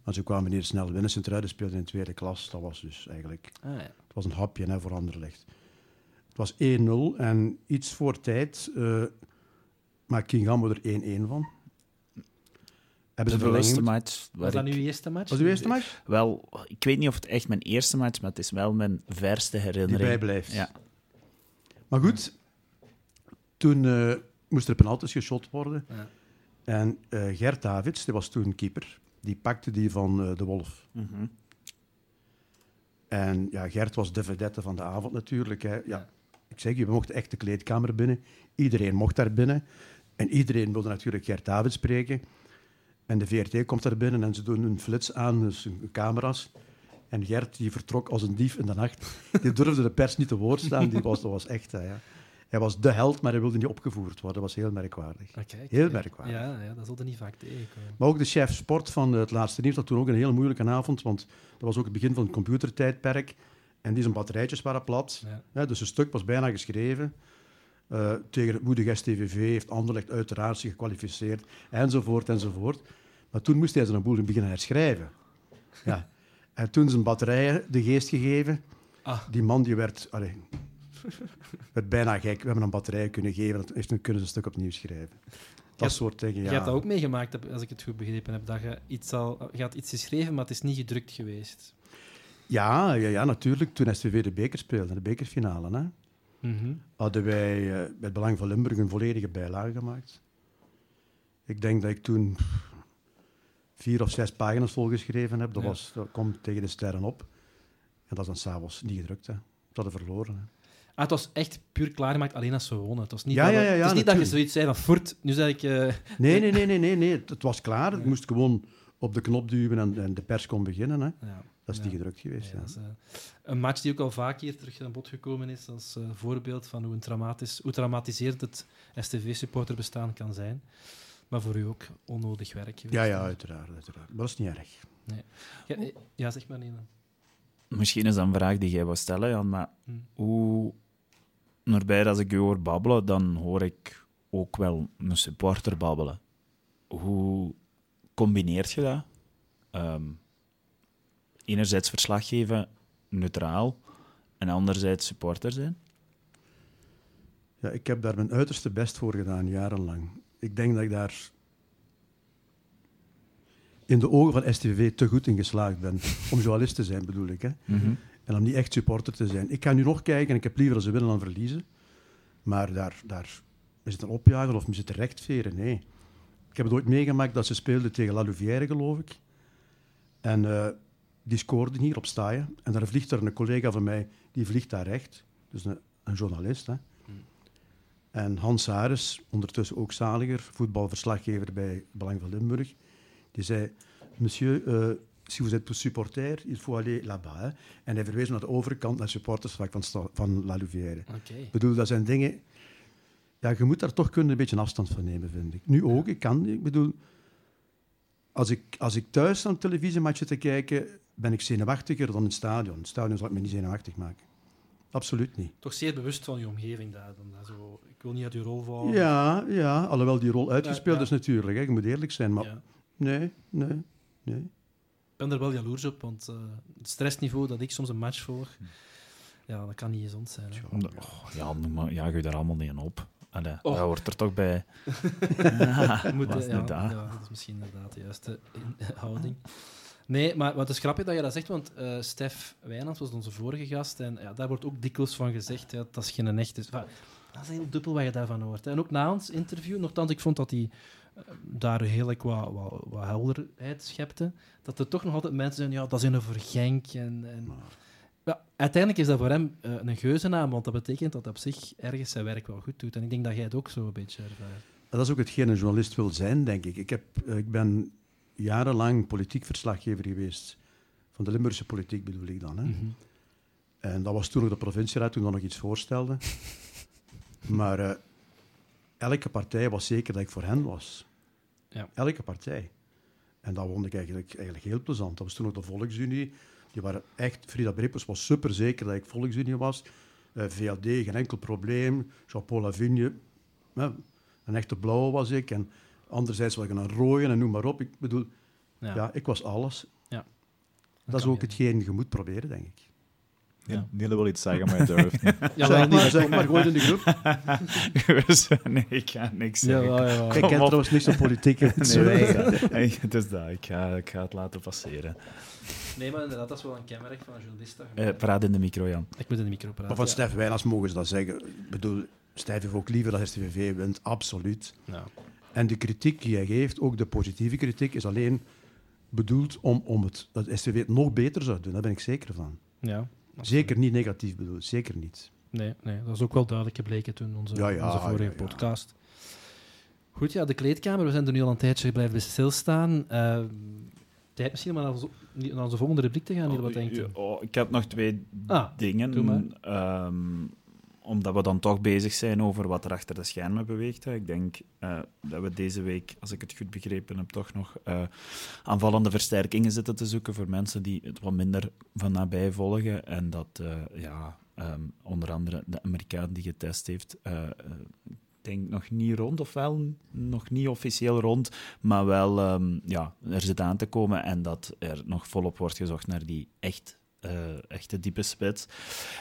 Want ze kwamen hier snel winnen. Sint-Truiden speelde in de tweede klas. Dat was dus eigenlijk... Ah, ja. Het was een hapje hè, voor Anderlecht. Het was 1-0 en iets voor tijd uh, maakt King Gambo er 1-1 van. Hebben De moeten- match. Was dat ik- nu je eerste match? Was uw eerste match? Wel, ik weet niet of het echt mijn eerste match, maar het is wel mijn verste Die herinnering. bijblijft. Ja. Maar goed, toen eh, moest er penalties geschot worden. Ja. En eh, Gert Davids, die was toen keeper, die pakte die van eh, de Wolf. Mhm. En ja, Gert was de vedette van de avond natuurlijk. Hè. Ja, Ja. Ik zeg, je mocht echt de kleedkamer binnen. Iedereen mocht daar binnen. En iedereen wilde natuurlijk Gert Davids spreken. En de VRT komt daar binnen en ze doen een flits aan, dus hun camera's. En Gert die vertrok als een dief in de nacht. Die durfde de pers niet te woord staan. Die was, dat was echt, hè, ja. Hij was de held, maar hij wilde niet opgevoerd worden. Dat was heel merkwaardig. Ah, kijk, Heel merkwaardig. Ja, ja, dat zullen niet vaak tegenkomen. Maar ook de chef sport van het laatste nieuws had toen ook een hele moeilijke avond, want dat was ook het begin van het computertijdperk. En die zijn batterijtjes waren plat. Ja. Ja, dus een stuk was bijna geschreven. Eh, tegen het moedige STVV heeft Anderlecht uiteraard zich gekwalificeerd, enzovoort, enzovoort. Maar toen moest hij zijn boel beginnen herschrijven. Ja. En toen zijn batterijen de geest gegeven. Ah. Die man die werd, allee, werd bijna gek. We hebben een batterij kunnen geven, dat heeft, kunnen ze een stuk opnieuw schrijven. Dat hebt- soort dingen, ja. Je hebt dat ook meegemaakt, als ik het goed begrepen heb, dat je iets al... Je had iets geschreven, maar het is niet gedrukt geweest. Ja, ja, ja, natuurlijk. Toen STV de beker speelde, de bekerfinale, hè, Mhm. hadden wij eh, bij het Belang van Limburg een volledige bijlage gemaakt. Ik denk dat ik toen vier of zes pagina's volgeschreven heb. Dat, Ja. was, dat komt tegen de sterren op. En dat is dan s'avonds niet gedrukt. Hè. Dat hadden verloren. Hè. Ah, het was echt puur klaargemaakt alleen als ze wonnen. Het was niet, Ja, dat, ja, we- ja, ja, het is niet dat je zoiets zei van, voort, nu zeg ik... eh, Nee, nee, nee, nee, nee, nee. Het, was klaar. Het moest gewoon op de knop duwen en, en de pers kon beginnen. Hè. ja. Dat is Ja. niet gedrukt geweest. Ja, Ja, dat is, eh, een match die ook al vaak hier terug aan bod gekomen is, als eh, voorbeeld van hoe, een traumatisch, hoe traumatiserend het STV-supporterbestaan kan zijn. Maar voor u ook onnodig werk geweest. ja, ja, uiteraard, uiteraard. Maar dat is niet erg. Ja, eh, ja, zeg maar, Nina. Misschien is dat een vraag die jij wou stellen, Jan, maar Hm. hoe... Naarbij als ik u hoor babbelen, dan hoor ik ook wel een supporter babbelen. Hoe combineert je dat? Ehm, enerzijds verslag geven, neutraal, en anderzijds supporter zijn? Ja, ik heb daar mijn uiterste best voor gedaan, jarenlang. Ik denk dat ik daar in de ogen van STV te goed in geslaagd ben. Om journalist te zijn, bedoel ik. Hè? En om niet echt supporter te zijn. Ik ga nu nog kijken en ik heb liever dat ze winnen dan verliezen. Maar daar, daar is het een opjagen of het een rechtveren? Nee. Ik heb het ooit meegemaakt dat ze speelden tegen La Louvière, geloof ik. En eh, die scoorden hier op staaien. En dan vliegt er een collega van mij, die vliegt daar recht. Dus een, een journalist. Hè. En Hans Hares, ondertussen ook zaliger, voetbalverslaggever bij Belang van Limburg, die zei: Monsieur, euh, si vous êtes supporter, il faut aller là-bas. En hij verwees naar de overkant, naar het supportersvak van, van La Louvière. Ik bedoel, dat zijn dingen... Ja, je moet daar toch kunnen een beetje afstand van nemen, vind ik. Nu ook, ik kan... Ik bedoel, als ik, als ik thuis aan een televisiematch zit te kijken, ben ik zenuwachtiger dan in het stadion. In het stadion zal ik me niet zenuwachtig maken. Absoluut niet. Toch zeer bewust van je omgeving daar. Dan, dat zo, ik wil niet uit je rol vallen. Ja, ja, alhoewel die rol uitgespeeld Ja, ja. is natuurlijk. Hè. Je moet eerlijk zijn, maar Ja. nee, nee, nee. Ik ben er wel jaloers op, want eh, het stressniveau dat ik soms een match volg, ja, dat kan niet gezond zijn. Hè. Omdat- oh, ja, noem maar, jaag je daar allemaal niet in op. Allee, Oh. dat hoort er toch bij. ja, Moet, was eh, ja, ja, dat is misschien inderdaad de juiste houding. Nee, maar wat is grappig dat je dat zegt, want eh Stef Wijnands was onze vorige gast en ja, daar wordt ook dikwijls van gezegd, ja, dat is geen echte... Enfin, dat is heel dubbel wat je daarvan hoort. hè. En ook na ons interview, nogthans, ik vond dat hij daar heel erg wat, wat, wat helderheid schepte, dat er toch nog altijd mensen zijn, ja, dat is een voor Genk en... en ja, uiteindelijk is dat voor hem eh, een geuzennaam, want dat betekent dat hij op zich ergens zijn werk wel goed doet. En ik denk dat jij het ook zo een beetje ervaart. Dat is ook hetgeen een journalist wil zijn, denk ik. Ik, heb, eh, ik ben jarenlang politiek verslaggever geweest. Van de Limburgse politiek bedoel ik dan. Hè. Mhm. En dat was toen nog de provincieraad, toen dat nog iets voorstelde. maar eh, elke partij was zeker dat ik voor hen was. Ja. Elke partij. En dat vond ik eigenlijk, eigenlijk heel plezant. Dat was toen nog de Volksunie. Die waren echt, Frida Breppers was super zeker dat ik Volksunie was. Eh, VLD, geen enkel probleem. Jean-Paul Lavigne, een echte blauwe was ik. En anderzijds was ik een rode en noem maar op. Ik bedoel, Ja. ja, ik was alles. Ja. Dat is ook je- hetgeen je moet proberen, denk ik. Ja. Niele wil iets zeggen, maar hij durft niet. Ja, zeg maar, niet. zeg maar, gooi het in de groep. nee, ik ga niks Ja, zeggen. ja, wel. Ik ken op. trouwens niks van politiek. Nee, nee, nee, het is dat. Ik ga, ik ga het laten passeren. Nee, maar inderdaad, dat is wel een kenmerk van een journalist. Eh, praat in de micro, Jan. ik moet in de micro praten. Maar van ja. Stef Wijnands mogen ze dat zeggen. Ik bedoel, Stef heeft ook liever dat STVV wint, absoluut. Ja. En de kritiek die hij geeft, ook de positieve kritiek, is alleen bedoeld om, om het, dat STV het nog beter zou doen. Daar ben ik zeker van. ja. Zeker niet negatief bedoeld, zeker niet. Nee, nee, dat is ook wel duidelijk gebleken toen onze, Ja, ja, onze vorige ja, ja. podcast. Goed, ja, de kleedkamer. We zijn er nu al een tijdje blijven stilstaan. Eh tijd misschien om naar onze, naar onze volgende rubriek te gaan. hier, wat denkt u? Ja, oh, ik heb nog twee Ah, dingen. doe maar. Ehm, omdat we dan toch bezig zijn over wat er achter de schermen beweegt. hè. Ik denk eh, dat we deze week, als ik het goed begrepen heb, toch nog eh, aanvallende versterkingen zitten te zoeken voor mensen die het wat minder van nabij volgen. En dat, eh, ja, ehm, onder andere de Amerikaan die getest heeft, denk nog niet rond, of wel nog niet officieel rond, maar wel, ehm, ja, er zit aan te komen en dat er nog volop wordt gezocht naar die echt eh, echte diepe spits.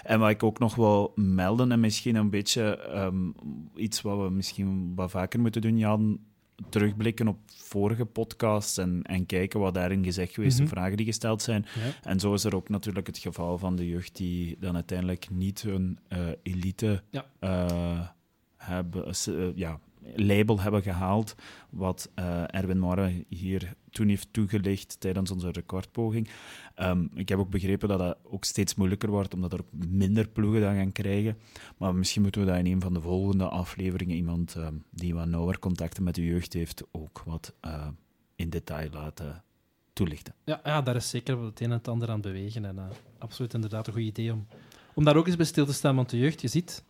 En wat ik ook nog wil melden, en misschien een beetje ehm, iets wat we misschien wat vaker moeten doen, Jan, terugblikken op vorige podcasts en, en kijken wat daarin gezegd geweest, Mhm. de vragen die gesteld zijn. ja. En zo is er ook natuurlijk het geval van de jeugd die dan uiteindelijk niet hun eh, elite Ja. eh, hebben, ja, label hebben gehaald, wat eh, Erwin Morre hier toen heeft toegelicht tijdens onze recordpoging. Ehm, ik heb ook begrepen dat dat ook steeds moeilijker wordt, omdat er ook minder ploegen dat gaan krijgen. Maar misschien moeten we dat in een van de volgende afleveringen iemand ehm, die wat nauwer contacten met de jeugd heeft, ook wat eh, in detail laten toelichten. Ja, ja, daar is zeker het een en het ander aan bewegen. En eh, absoluut inderdaad een goed idee om, om daar ook eens bij stil te staan. Want de jeugd, je ziet,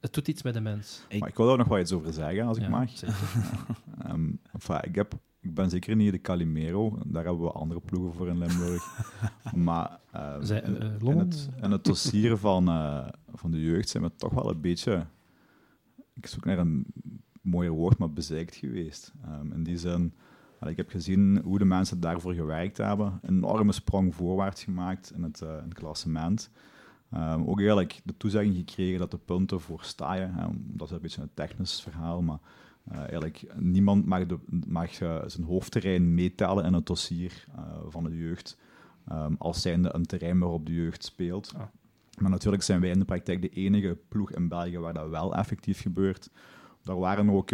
het doet iets met de mens. Ik- Maar ik wil daar nog wel iets over zeggen, als ik Ja, mag. enfin, ik, heb, ik ben zeker niet de Calimero, daar hebben we andere ploegen voor in Limburg. maar ehm, Zij- eh, in het, in het dossier van, eh, van de jeugd zijn we toch wel een beetje, ik zoek naar een mooier woord, maar bezeikt geweest. Ehm, in die zin, ik heb gezien hoe de mensen daarvoor gewerkt hebben, een enorme sprong voorwaarts gemaakt in het, eh, in het klassement. Ehm, ook eigenlijk de toezegging gekregen dat de punten voor staaien, hè, dat is een beetje een technisch verhaal, maar eh, eigenlijk niemand mag, de, mag eh, zijn hoofdterrein meetellen in het dossier eh, van de jeugd, ehm, als zijnde een terrein waarop de jeugd speelt. Ah. Maar natuurlijk zijn wij in de praktijk de enige ploeg in België waar dat wel effectief gebeurt. Daar waren ook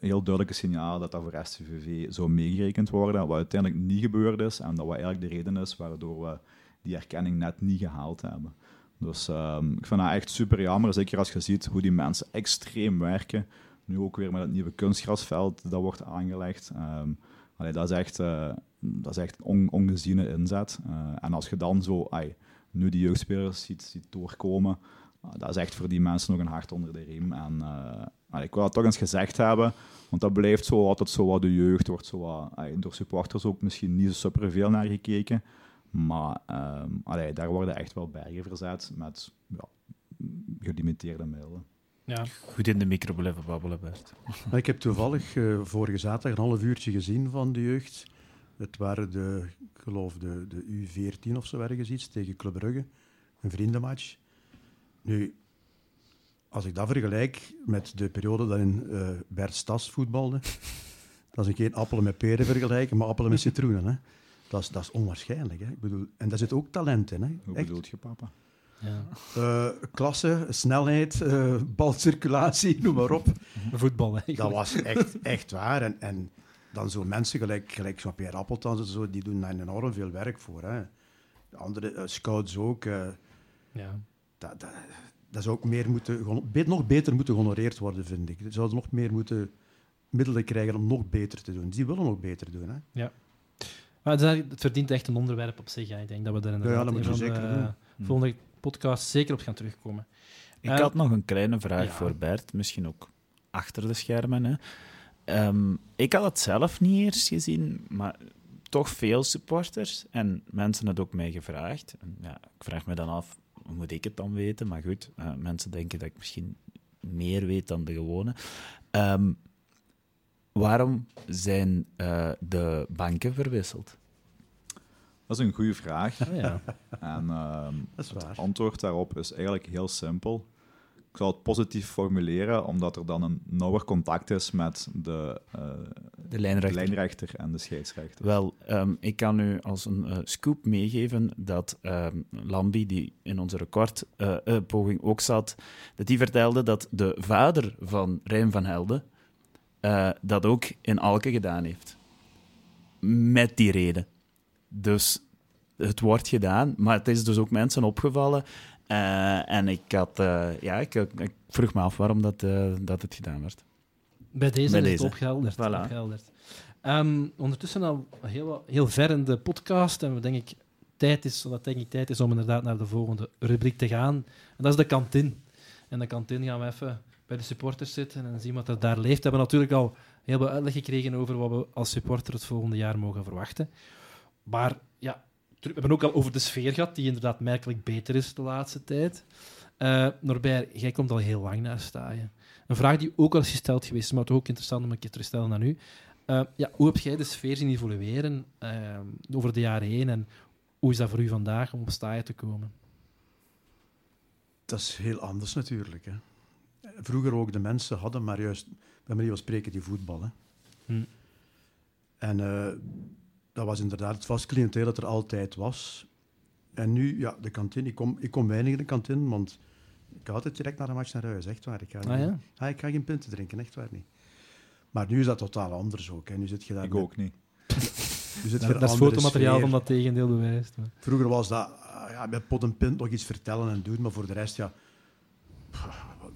heel duidelijke signalen dat dat voor STVV zou meegerekend worden, wat uiteindelijk niet gebeurd is en dat wat eigenlijk de reden is waardoor we die erkenning net niet gehaald hebben. Dus ehm, ik vind dat echt super jammer, zeker als je ziet hoe die mensen extreem werken. Nu ook weer met het nieuwe kunstgrasveld dat wordt aangelegd. Ehm, dat is echt, eh, dat is echt on, ongeziene inzet. Eh, en als je dan zo ai, nu die jeugdspelers ziet, doorkomen, ah, dat is echt voor die mensen nog een hart onder de riem. En eh, ik wil dat toch eens gezegd hebben, want dat blijft zo altijd zo wat de jeugd wordt. Zo wat, door supporters ook misschien niet zo superveel naar gekeken. Maar ehm, allee, daar worden echt wel bergen verzet met ja, gelimiteerde middelen. Ja. Goed in de micro blijven babbelen, Bert. Maar ik heb toevallig eh, vorige zaterdag een half uurtje gezien van de jeugd. Het waren de, ik geloof de, de U14 of zo ergens iets tegen Club Brugge. Een vriendenmatch. Nu, als ik dat vergelijk met de periode waarin uh, Bert Stas voetbalde, dat is een geen appelen met peren vergelijken, maar appelen met citroenen. Hè. Dat, is, dat is onwaarschijnlijk. Hè. Ik bedoel, en daar zit ook talent in. Hè. Hoe bedoelt je, papa? Ja. Uh, klasse, snelheid, uh, balcirculatie, noem maar op. Voetbal, eigenlijk. Dat was echt, echt waar. En, en dan zo mensen gelijk, gelijk Jean-Pierre Appeltans, zo, die doen daar enorm veel werk voor. Hè. De andere uh, scouts ook. ja. Dat, dat, dat zou ook meer moeten, nog beter moeten gehonoreerd worden, vind ik. Ze zouden nog meer moeten middelen krijgen om nog beter te doen. Die willen nog beter doen. Hè. Ja. Maar het, verdient echt een onderwerp op zich. Ik denk dat we inderdaad ja, dat moet zeker de, doen. volgende podcast zeker op gaan terugkomen. Ik had nog een kleine vraag voor Bert, misschien ook achter de schermen. Hè. Ehm, ik had het zelf niet eerst gezien, maar toch veel supporters en mensen het ook mij gevraagd. En ja, ik vraag me dan af, hoe moet ik het dan weten? Maar goed, uh, mensen denken dat ik misschien meer weet dan de gewone. Um, waarom zijn uh, de banken verwisseld? Dat is een goede vraag. Oh, ja. En uh, het antwoord daarop is eigenlijk heel simpel. Ik zal het positief formuleren, omdat er dan een nauwer contact is met de, uh, de, lijnrechter. de, lijnrechter. en de scheidsrechter. Wel, um, ik kan u als een uh, scoop meegeven dat um, Lambi, die in onze recordpoging ook zat, dat die vertelde dat de vader van Rijn van Helden dat ook in Alke gedaan heeft. Met die reden. Dus het wordt gedaan, maar het is dus ook mensen opgevallen. Uh, en ik, had, uh, ja, ik, ik, vroeg me af waarom dat, uh, dat het gedaan werd. Bij deze Bij is deze. het opgehelderd. Voilà. opgehelderd. Um, ondertussen al heel, heel ver in de podcast en we denk ik tijd is, dat denk ik tijd is om inderdaad naar de volgende rubriek te gaan. En dat is de kantine. En de kantine gaan we even bij de supporters zitten en zien wat er daar leeft. We hebben natuurlijk al heel veel uitleg gekregen over wat we als supporter het volgende jaar mogen verwachten. Maar ja, we hebben ook al over de sfeer gehad, die inderdaad merkelijk beter is de laatste tijd. Uh, Norbert, jij komt al heel lang naar staan. Een vraag die ook al is gesteld geweest, maar toch ook interessant om een keer te stellen aan u. Uh, ja, hoe heb jij de sfeer zien evolueren uh, over de jaren heen en hoe is dat voor u vandaag om op staaien te komen? Dat is heel anders natuurlijk. Hè. Vroeger ook de mensen hadden maar juist, bij manier van spreken, die voetbal. Hè. Hm. En dat was inderdaad het vast cliënteel dat er altijd was. En nu, ja, de kantine. Ik kom, ik kom weinig in de kantine, want ik ga altijd direct naar de match naar huis, echt waar. Ik ga, ah, ja? ah, ik ga geen punten drinken, echt waar niet. Maar nu is dat totaal anders ook. Hè. Nu zit je daar ik ook niet. Nu zit ja, dat is fotomateriaal van dat tegendeel bewijst. Maar. Vroeger was dat ah, ja, met pot en pint nog iets vertellen en doen, maar voor de rest, ja,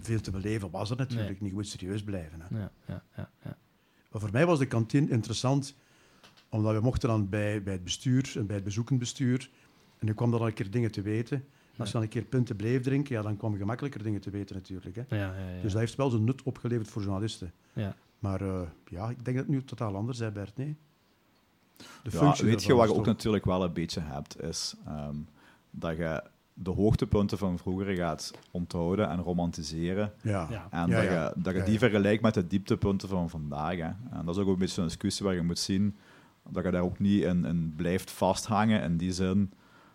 veel te beleven was er natuurlijk nee. niet. Je moet serieus blijven. Hè. Ja, ja, ja, ja. Maar voor mij was de kantine interessant omdat we mochten dan bij, bij het bestuur en bij het bezoekend bestuur. En nu kwam dan een keer dingen te weten. Als je dan een keer punten bleef drinken, ja, dan kwam je gemakkelijker dingen te weten natuurlijk. Hè. Ja, ja, dus dat heeft wel zijn nut opgeleverd voor journalisten. Ja. Maar uh, ja, ik denk dat het nu totaal anders is, Bert. Nee? De ja, weet je wat je ook natuurlijk wel een beetje hebt, is um, dat je de hoogtepunten van vroeger gaat onthouden en romantiseren. Ja. En dat je, dat je die vergelijkt met de dieptepunten van vandaag. Hè. En dat is ook een beetje een discussie waar je moet zien dat je daar ook niet in, in blijft vasthangen. In die zin,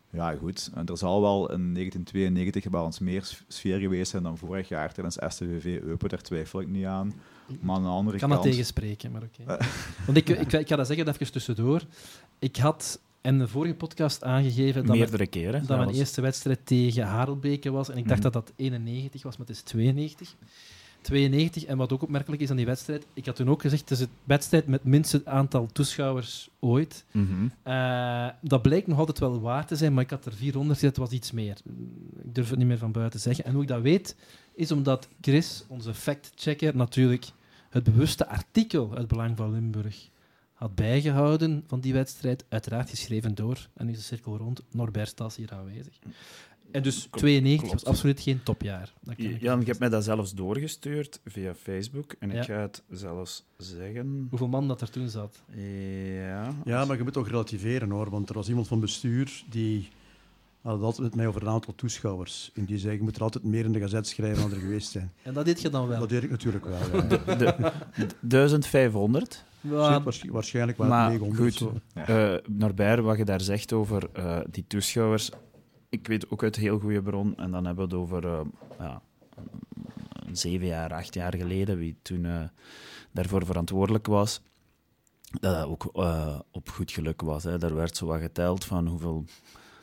ja goed, er zal wel in 1992 bij ons meer sfeer geweest zijn dan vorig jaar tijdens STVV Eupen, daar twijfel ik niet aan. Maar aan de andere ik kan kant... dat tegenspreken, maar oké. Want ik, ik, ik ga dat zeggen, even tussendoor. Ik had in de vorige podcast aangegeven dat, Meerdere keren, dat mijn eerste wedstrijd tegen Harelbeke was. En ik dacht mhm. dat dat 91 was, maar het is 92. 92. En wat ook opmerkelijk is aan die wedstrijd, ik had toen ook gezegd, het is het wedstrijd met het minste aantal toeschouwers ooit. Eh, dat blijkt nog altijd wel waar te zijn, maar ik had er 400 gezet, was iets meer. Ik durf het niet meer van buiten zeggen. En hoe ik dat weet, is omdat Chris, onze fact-checker, natuurlijk het bewuste artikel uit Belang van Limburg had bijgehouden van die wedstrijd, uiteraard geschreven door, en nu is de cirkel rond, Norbert Stas hier aanwezig. En dus 92 was absoluut geen topjaar. Jan, je hebt mij dat zelfs doorgestuurd via Facebook. En ik ga het zelfs zeggen. Hoeveel man dat er toen zat? Ja. Ja, maar je moet toch relativeren hoor. Want er was iemand van bestuur die had altijd met mij over een aantal toeschouwers. En die zei, je moet er altijd meer in de gazet schrijven dan er geweest zijn. En dat deed je dan wel? Dat deed ik natuurlijk wel, ja. De, de, 1500? Ja, waarschijnlijk wel 900. Goed, uh, Norbert, wat je daar zegt over uh, die toeschouwers ik weet ook uit heel goede bron, en dan hebben we het over uh, ja, zeven jaar, acht jaar geleden, wie toen uh, daarvoor verantwoordelijk was, dat dat ook uh, op goed geluk was. Hè. Er werd zo wat geteld van hoeveel,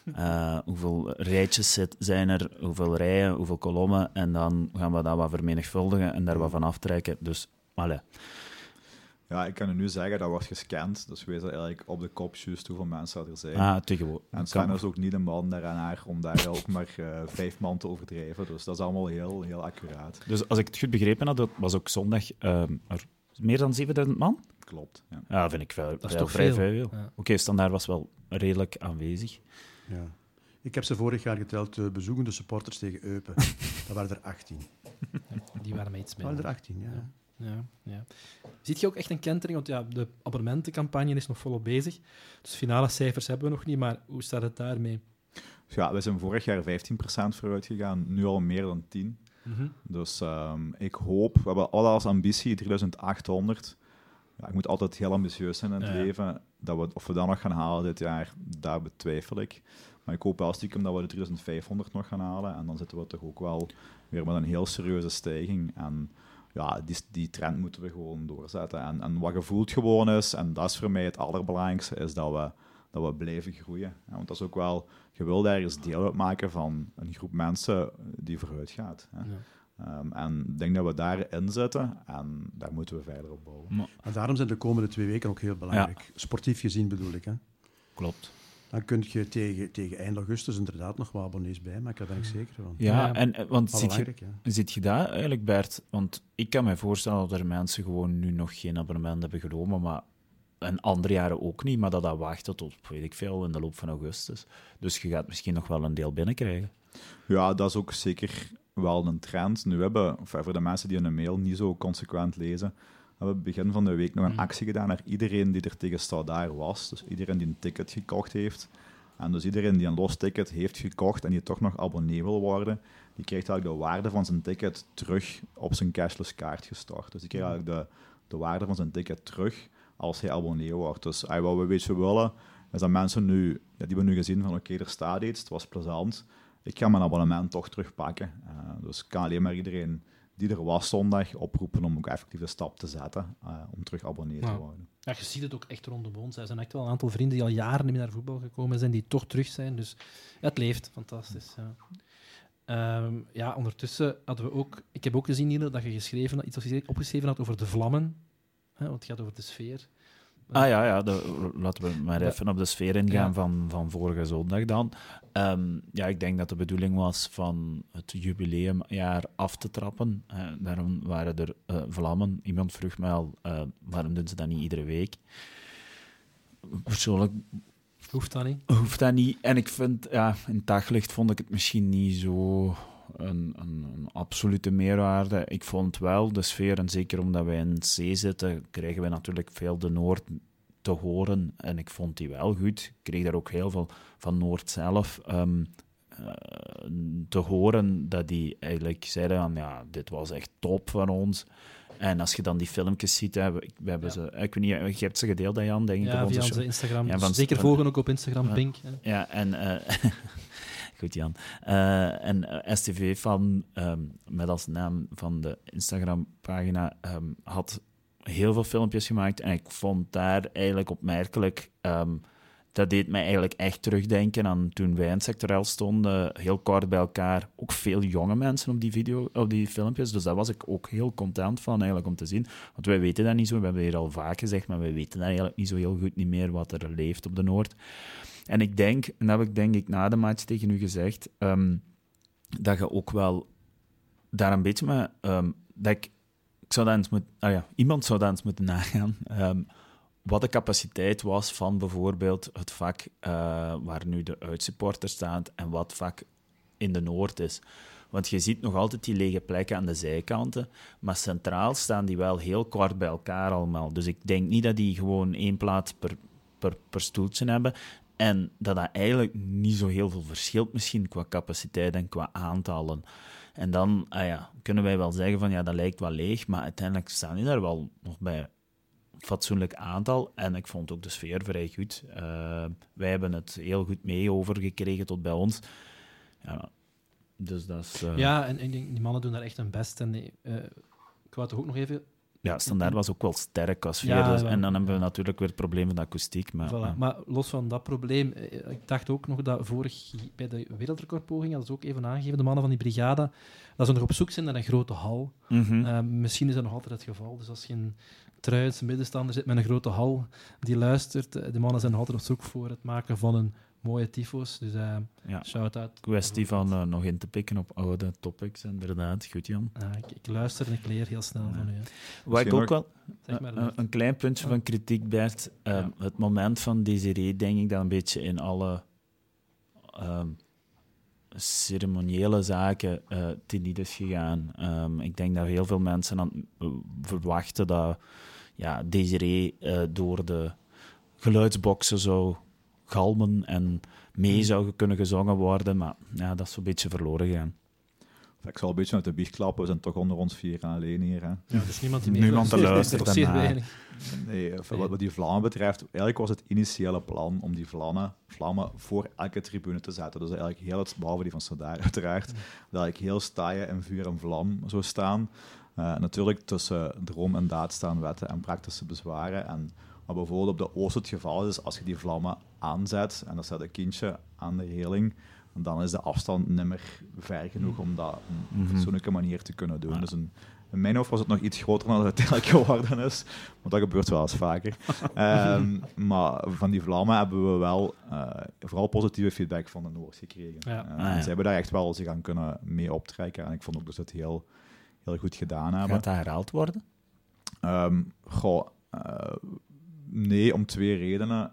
uh, hoeveel rijtjes zit, zijn er, hoeveel rijen, hoeveel kolommen, en dan gaan we dat wat vermenigvuldigen en daar wat van aftrekken. Dus, allez. Ja, ik kan u nu zeggen, dat wordt gescand. Dus we weten eigenlijk op de kop juist hoeveel mensen er zijn. Ah, tegenwoordig. En Sven is ook niet een man daaraan om daar ook maar uh, vijf man te overdrijven. Dus dat is allemaal heel, heel accuraat. Dus als ik het goed begrepen had, dat was ook zondag uh, er meer dan 7000 man? Klopt, ja. Ja, vind ik wel, dat is toch vrij veel. Ja. Oké, okay, Standaard was wel redelijk aanwezig. Ja. Ik heb ze vorig jaar geteld, uh, bezoekende supporters tegen Eupen. dat waren er 18. Die waren mij iets meer. Dat waren er 18, ja. ja. Ja, ja. Ziet je ook echt een kentering? Want ja, de abonnementencampagne is nog volop bezig. Dus finale cijfers hebben we nog niet, maar hoe staat het daarmee? Ja, we zijn vorig jaar 15% vooruit gegaan, nu al meer dan 10%. Mm Dus um, ik hoop, we hebben al als ambitie 3800. Ja, ik moet altijd heel ambitieus zijn in het ja. leven. Dat we, of we dat nog gaan halen dit jaar, daar betwijfel ik. Maar ik hoop wel stiekem dat we de 3500 nog gaan halen. En dan zitten we toch ook wel weer met een heel serieuze stijging. En ja, die, die trend moeten we gewoon doorzetten. En, en wat gevoeld gewoon is, en dat is voor mij het allerbelangrijkste, is dat we, dat we blijven groeien. want dat is ook wel, je wil ergens deel uitmaken van een groep mensen die vooruit gaat. Hè. Ja. Um, en ik denk dat we daarin zitten en daar moeten we verder op bouwen. Maar daarom zijn de komende twee weken ook heel belangrijk. Ja. Sportief gezien bedoel ik. Hè? Klopt dan kun je tegen, tegen eind augustus inderdaad nog wat abonnees bijmaken, daar ben ik zeker van. Ja, en eh, want ziet je, ja. dat eigenlijk, Bert? Want ik kan me voorstellen dat er mensen gewoon nu nog geen abonnement hebben genomen, maar en andere jaren ook niet, maar dat dat wachten tot, weet ik veel, in de loop van augustus. Dus je gaat misschien nog wel een deel binnenkrijgen. Ja, dat is ook zeker wel een trend. Nu hebben, voor de mensen die een mail niet zo consequent lezen, we hebben begin van de week nog een mm. actie gedaan naar iedereen die er tegen daar was. Dus iedereen die een ticket gekocht heeft. En dus iedereen die een los ticket heeft gekocht en die toch nog abonnee wil worden, die krijgt eigenlijk de waarde van zijn ticket terug op zijn cashless kaart gestort. Dus die krijgt mm. eigenlijk de, de waarde van zijn ticket terug als hij abonnee wordt. Dus wat we weet willen, is dat mensen nu, ja, die hebben nu gezien van oké, er staat iets, het was plezant, ik ga mijn abonnement toch terugpakken. Uh, dus ik kan alleen maar iedereen die er was zondag oproepen om ook effectief de stap te zetten uh, om terug abonnee te worden. Ja, je ziet het ook echt rondom ons. Er zijn echt wel een aantal vrienden die al jaren niet meer naar voetbal gekomen zijn, die toch terug zijn. Dus ja, het leeft. Fantastisch. Ja. Um, ja, ondertussen hadden we ook... Ik heb ook gezien, Niele, dat je geschreven, iets opgeschreven had over de vlammen. Hè, want het gaat over de sfeer. Ah ja, ja de, laten we maar even op de sfeer ingaan van, van vorige zondag dan. Um, ja, ik denk dat de bedoeling was van het jubileumjaar af te trappen. Uh, daarom waren er uh, vlammen. Iemand vroeg mij al, uh, waarom doen ze dat niet iedere week? Persoonlijk... Hoeft dat niet? Hoeft dat niet. En ik vind, ja, in daglicht vond ik het misschien niet zo een, een, een, absolute meerwaarde. Ik vond wel de sfeer, en zeker omdat wij in zee zitten, krijgen we natuurlijk veel de Noord te horen. En ik vond die wel goed. Ik kreeg daar ook heel veel van Noord zelf um, uh, te horen, dat die eigenlijk zeiden van, ja, dit was echt top van ons. En als je dan die filmpjes ziet, hè, we, we hebben ja. ze, ik weet niet, je hebt ze gedeeld, Jan, denk ik. Ja, op via onze Instagram. Ja, van, Zeker volgen ook op Instagram, Pink. Ja, en... Uh, Goed, Jan. Uh, en eh, STV van, um, met als naam van de Instagram-pagina, um, had heel veel filmpjes gemaakt. En ik vond daar eigenlijk opmerkelijk. Um, dat deed mij eigenlijk echt terugdenken aan toen wij in sectorel stonden, heel kort bij elkaar. Ook veel jonge mensen op die, video, op die filmpjes. Dus daar was ik ook heel content van eigenlijk om te zien. Want wij weten dat niet zo. We hebben hier al vaak gezegd, maar wij weten dat eigenlijk niet zo heel goed niet meer wat er leeft op de Noord. En ik denk, en dat heb ik denk ik na de match tegen u gezegd, um, dat je ook wel daar een beetje mee... Um, dat ik, zou eens ah ja, iemand zou dat eens moeten nagaan. Um, wat de capaciteit was van bijvoorbeeld het vak uh, waar nu de uitsupporter staat en wat vak in de Noord is. Want je ziet nog altijd die lege plekken aan de zijkanten, maar centraal staan die wel heel kort bij elkaar allemaal. Dus ik denk niet dat die gewoon één plaats per, per, per stoeltje hebben. En dat dat eigenlijk niet zo heel veel verschilt, misschien qua capaciteit en qua aantallen. En dan ah ja, kunnen wij wel zeggen van ja, dat lijkt wel leeg, maar uiteindelijk staan die daar wel nog bij een fatsoenlijk aantal. En ik vond ook de sfeer vrij goed. Uh, wij hebben het heel goed mee overgekregen tot bij ons. Ja, Dus dat is... eh, Ja, en, die mannen doen daar echt hun best. En eh, ik wou toch ook nog even... ja, Standaard was ook wel sterk als. Ja, wel. en dan hebben we natuurlijk weer het probleem van de akoestiek. Maar, Voilà. ja. Maar los van dat probleem, eh, ik dacht ook nog dat vorig bij de wereldrecordpoging, hadden ze ook even aangegeven, de mannen van die brigade, dat ze nog op zoek zijn naar een grote hal. Mhm. Eh, misschien is dat nog altijd het geval. Dus als je een Truidse middenstander zit met een grote hal die luistert, eh, de mannen zijn nog altijd op zoek voor het maken van een mooie tyfo's. Dus eh ja. shout-out. Kwestie van eh, nog in te pikken op oude topics, inderdaad. Goed, Jan. Ah, ik, ik luister en ik leer heel snel van u. hè. Wat ik ook wel... Zeg maar, een, een klein puntje van kritiek, Bert. Ehm, Ja. Het moment van Desiree, denk ik, dat een beetje in alle ehm, ceremoniële zaken eh teniet is gegaan. Ehm, ik denk dat heel veel mensen aan, eh, verwachten dat ja, Desiree eh, door de geluidsboxen zou galmen en mee Hmm. zou kunnen gezongen worden, maar ja, dat is zo'n beetje verloren gegaan. Ik zal een beetje uit de biecht klappen, we zijn toch onder ons vier en alleen hier. Hè. Ja, er is niemand die Niemand te luisteren is weinig. Nee, eh, wat, die vlammen betreft, eigenlijk was het initiële plan om die vlammen, vlammen voor elke tribune te zetten. Dus eigenlijk heel het, behalve die van Sadar uiteraard, dat eigenlijk heel staaien en vuur en vlam zou staan. Eh, natuurlijk tussen droom en daad staan wetten en praktische bezwaren. En wat bijvoorbeeld op de oost het geval is, als je die vlammen aanzet en er staat een kindje aan de reling, dan is de afstand nimmer ver genoeg om dat op een Mhm. fatsoenlijke manier te kunnen doen. Dus een, in mijn hoofd was het nog iets groter dan het uiteindelijk geworden is. Maar dat gebeurt wel eens vaker. Ehm, maar van die vlammen hebben we wel eh, vooral positieve feedback van de Noors gekregen. Ja. Eh, Ah, ja. Ze hebben daar echt wel zich aan kunnen mee optrekken. En ik vond ook dat ze het heel, heel goed gedaan hebben. Gaat dat herhaald worden? Ehm, goh, eh, nee, om twee redenen.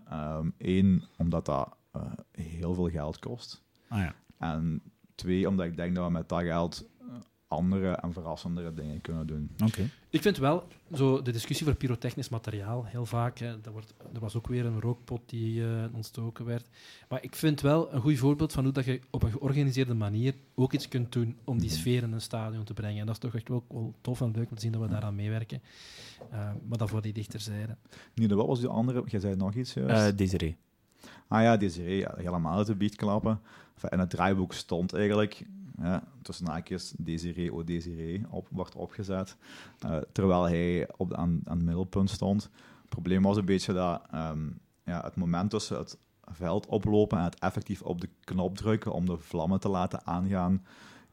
Eén, omdat dat eh, heel veel geld kost. Ah ja. En twee, omdat ik denk dat we met dat geld andere en verrassendere dingen kunnen doen. Oké. Ik vind wel, zo de discussie voor pyrotechnisch materiaal, heel vaak, hè, dat wordt, er was ook weer een rookpot die eh, ontstoken werd. Maar ik vind wel een goed voorbeeld van hoe dat je op een georganiseerde manier ook iets kunt doen om die Mhm. sfeer in een stadion te brengen. En dat is toch echt wel, wel tof en leuk om te zien dat we daaraan meewerken. Eh, maar dat voor die dichterzijde. Niede, wat was die andere? Jij zei nog iets juist. Eh, Desiree. ah ja, Desiree, ja, helemaal uit de biet klappen. Enfin, in het draaiboek stond eigenlijk, ja, tussen haakjes, Desiree, o Desiree, op, wordt opgezet. eh, terwijl hij op, aan, aan het middelpunt stond. Het probleem was een beetje dat ehm, ja, het moment tussen het veld oplopen en het effectief op de knop drukken om de vlammen te laten aangaan,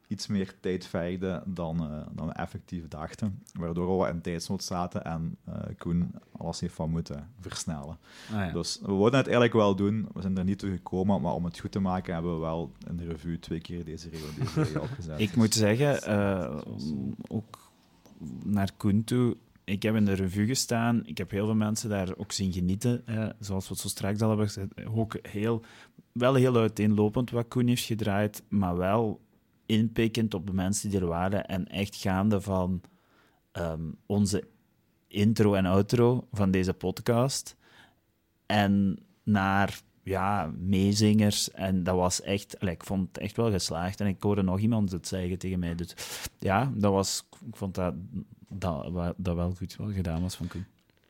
iets meer tijd vergde dan, eh, dan we effectief dachten. Waardoor we in tijdsnood zaten en eh, Koen alles heeft van moeten versnellen. Ah, ja. Dus we wilden het eigenlijk wel doen. We zijn er niet toe gekomen, maar om het goed te maken hebben we wel in de revue twee keer deze regel deze regel opgezet. Ik moet zeggen, eh, ook naar Koen toe, ik heb in de revue gestaan. Ik heb heel veel mensen daar ook zien genieten. eh, zoals we het zo straks al hebben gezegd. Ook heel, wel heel uiteenlopend wat Koen heeft gedraaid, maar wel inpikkend op de mensen die er waren. En echt gaande van ehm, onze intro en outro van deze podcast. En naar ja, meezingers. En dat was echt, ik vond het echt wel geslaagd. En ik hoorde nog iemand het zeggen tegen mij. Dus ja, dat was, ik vond dat dat wel goed wel gedaan was van Koen.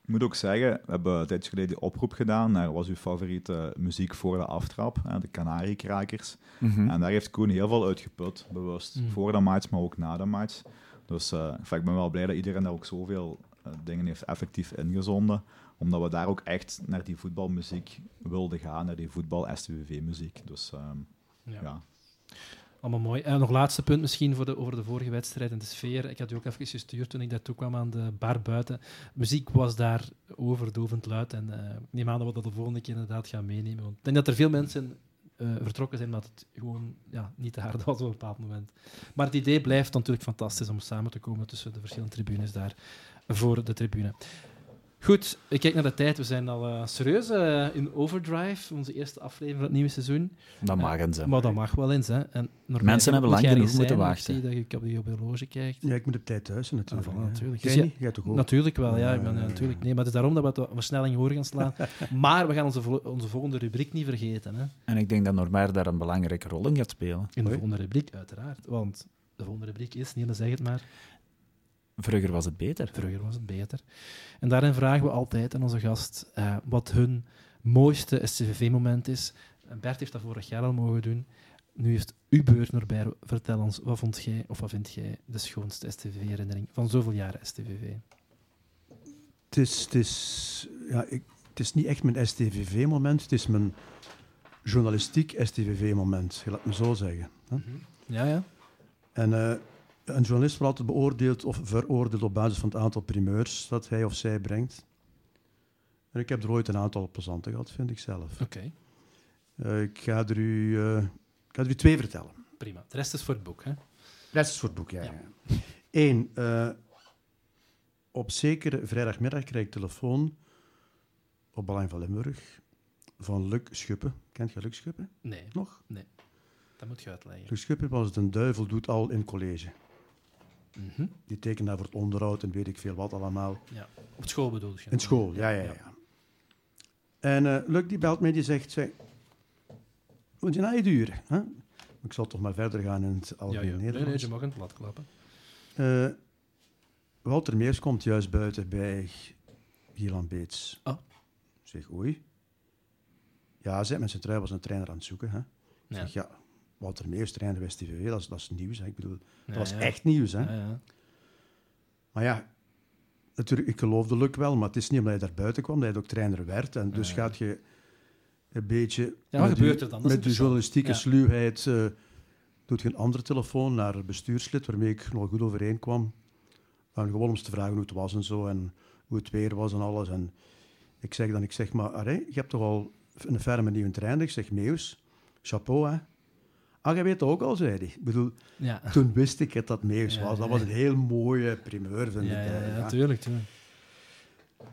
Ik moet ook zeggen, we hebben een tijdje geleden die oproep gedaan naar wat is uw favoriete muziek voor de aftrap, hè, de Canariekrakers. En daar heeft Koen heel veel uitgeput, bewust. Mm. Voor de match, maar ook na de match. Dus eh, enfin, ik ben wel blij dat iedereen daar ook zoveel eh, dingen heeft effectief ingezonden. Omdat we daar ook echt naar die voetbalmuziek wilden gaan, naar die voetbal-STVV-muziek. Dus ehm, Ja. ja. Allemaal mooi. En nog laatste punt misschien voor de, over de vorige wedstrijd en de sfeer. Ik had u ook even gestuurd toen ik daar toe kwam aan de bar buiten. Muziek was daar overdovend luid. En eh, ik neem aan dat we dat de volgende keer inderdaad gaan meenemen. Want ik denk dat er veel mensen eh, vertrokken zijn omdat het gewoon ja, niet te hard was op een bepaald moment. Maar het idee blijft natuurlijk fantastisch om samen te komen tussen de verschillende tribunes daar voor de tribune. Goed, ik kijk naar de tijd. We zijn al eh, serieus eh, in overdrive, onze eerste aflevering van het nieuwe seizoen. Dat mag ze. Maar dat mag wel eens. Hè. En Mensen hebben lang genoeg er moeten wachten. Ik zie dat je op je horloge kijkt. Ja, ik moet op tijd thuis zijn, natuurlijk. Ah, voilà, hè. natuurlijk. Dus? Jij toch ook? Natuurlijk wel, ja. Ik ben, Ja. ja, natuurlijk. Nee, maar het is daarom dat we het versnelling horen gaan slaan. maar we gaan onze, onze volgende rubriek niet vergeten. Hè. En ik denk dat Norbert daar een belangrijke rol in gaat spelen. In de volgende rubriek, uiteraard. Want de volgende rubriek is, Niels, zeg het maar, Vroeger was het beter. vroeger was het beter. En daarin vragen we altijd aan onze gast eh, wat hun mooiste SCVV-moment is. Bert heeft dat vorig jaar al mogen doen. Nu is het uw beurt, Norbert. Vertel ons, wat vond jij, of wat vind jij de schoonste STVV-herinnering van zoveel jaren STVV? Het is, het is, ja, ik, het is niet echt mijn STVV-moment, het is mijn journalistiek STVV-moment, laat me zo zeggen. hè. Ja, ja. En eh, een journalist wordt altijd beoordeeld of veroordeeld op basis van het aantal primeurs dat hij of zij brengt. En ik heb er ooit een aantal plezante gehad, vind ik zelf. Oké, Eh, ik, ga er u, eh, ik ga er u twee vertellen. prima. De rest is voor het boek, hè? De rest is voor het boek, ja. Ja. ja. Eén, eh, op zekere vrijdagmiddag krijg ik telefoon op Belang van Limburg van Luc Schuppen. Kent je Luc Schuppen Nee, nog? dat moet je uitleggen. Luc Schuppen was de duivel doet al in college. Mhm. Die tekent daar voor het onderhoud en weet ik veel wat allemaal. Ja. Op school bedoel je? In school, ja, ja, ja. En eh Luc die belt mij, die zegt, zeg, moet je naar je duren? Hè? Ik zal toch maar verder gaan in het Ja, algemeen ja. Nee, nee, Nederlands. je mag een plat klappen. Eh, Walter Meers komt juist buiten bij Gielan Beets. Oh. Ik Zeg, oei. Ja, zei, met zijn trui was een trainer aan het zoeken. Hè? Ik Ja. Zeg, ja, Walter Meers trainde bij STVV, dat is, dat is nieuws. Hè? Ik bedoel, dat was echt nieuws. Hè? Maar ja, natuurlijk, ik geloofde Luc wel, maar het is niet omdat hij daar buiten kwam, dat hij ook trainer werd. En dus gaat je een beetje... Ja, wat met gebeurt er dan? Met de journalistieke sluwheid eh, doet je een andere telefoon naar het bestuurslid, waarmee ik nog goed overeenkwam. En gewoon om eens te vragen hoe het was en zo, en hoe het weer was en alles. En ik zeg dan, ik zeg, maar je hebt toch al een ferme nieuwe trainer? Ik zeg, Meus, chapeau, hè. Ah, jij weet het ook al, zei hij. Ik bedoel, Ja. toen wist ik het dat Ja, was. Dat ja, was een heel mooie primeur, vind Ja, ik. ja, eh, ja, ja. tuurlijk, tuurlijk.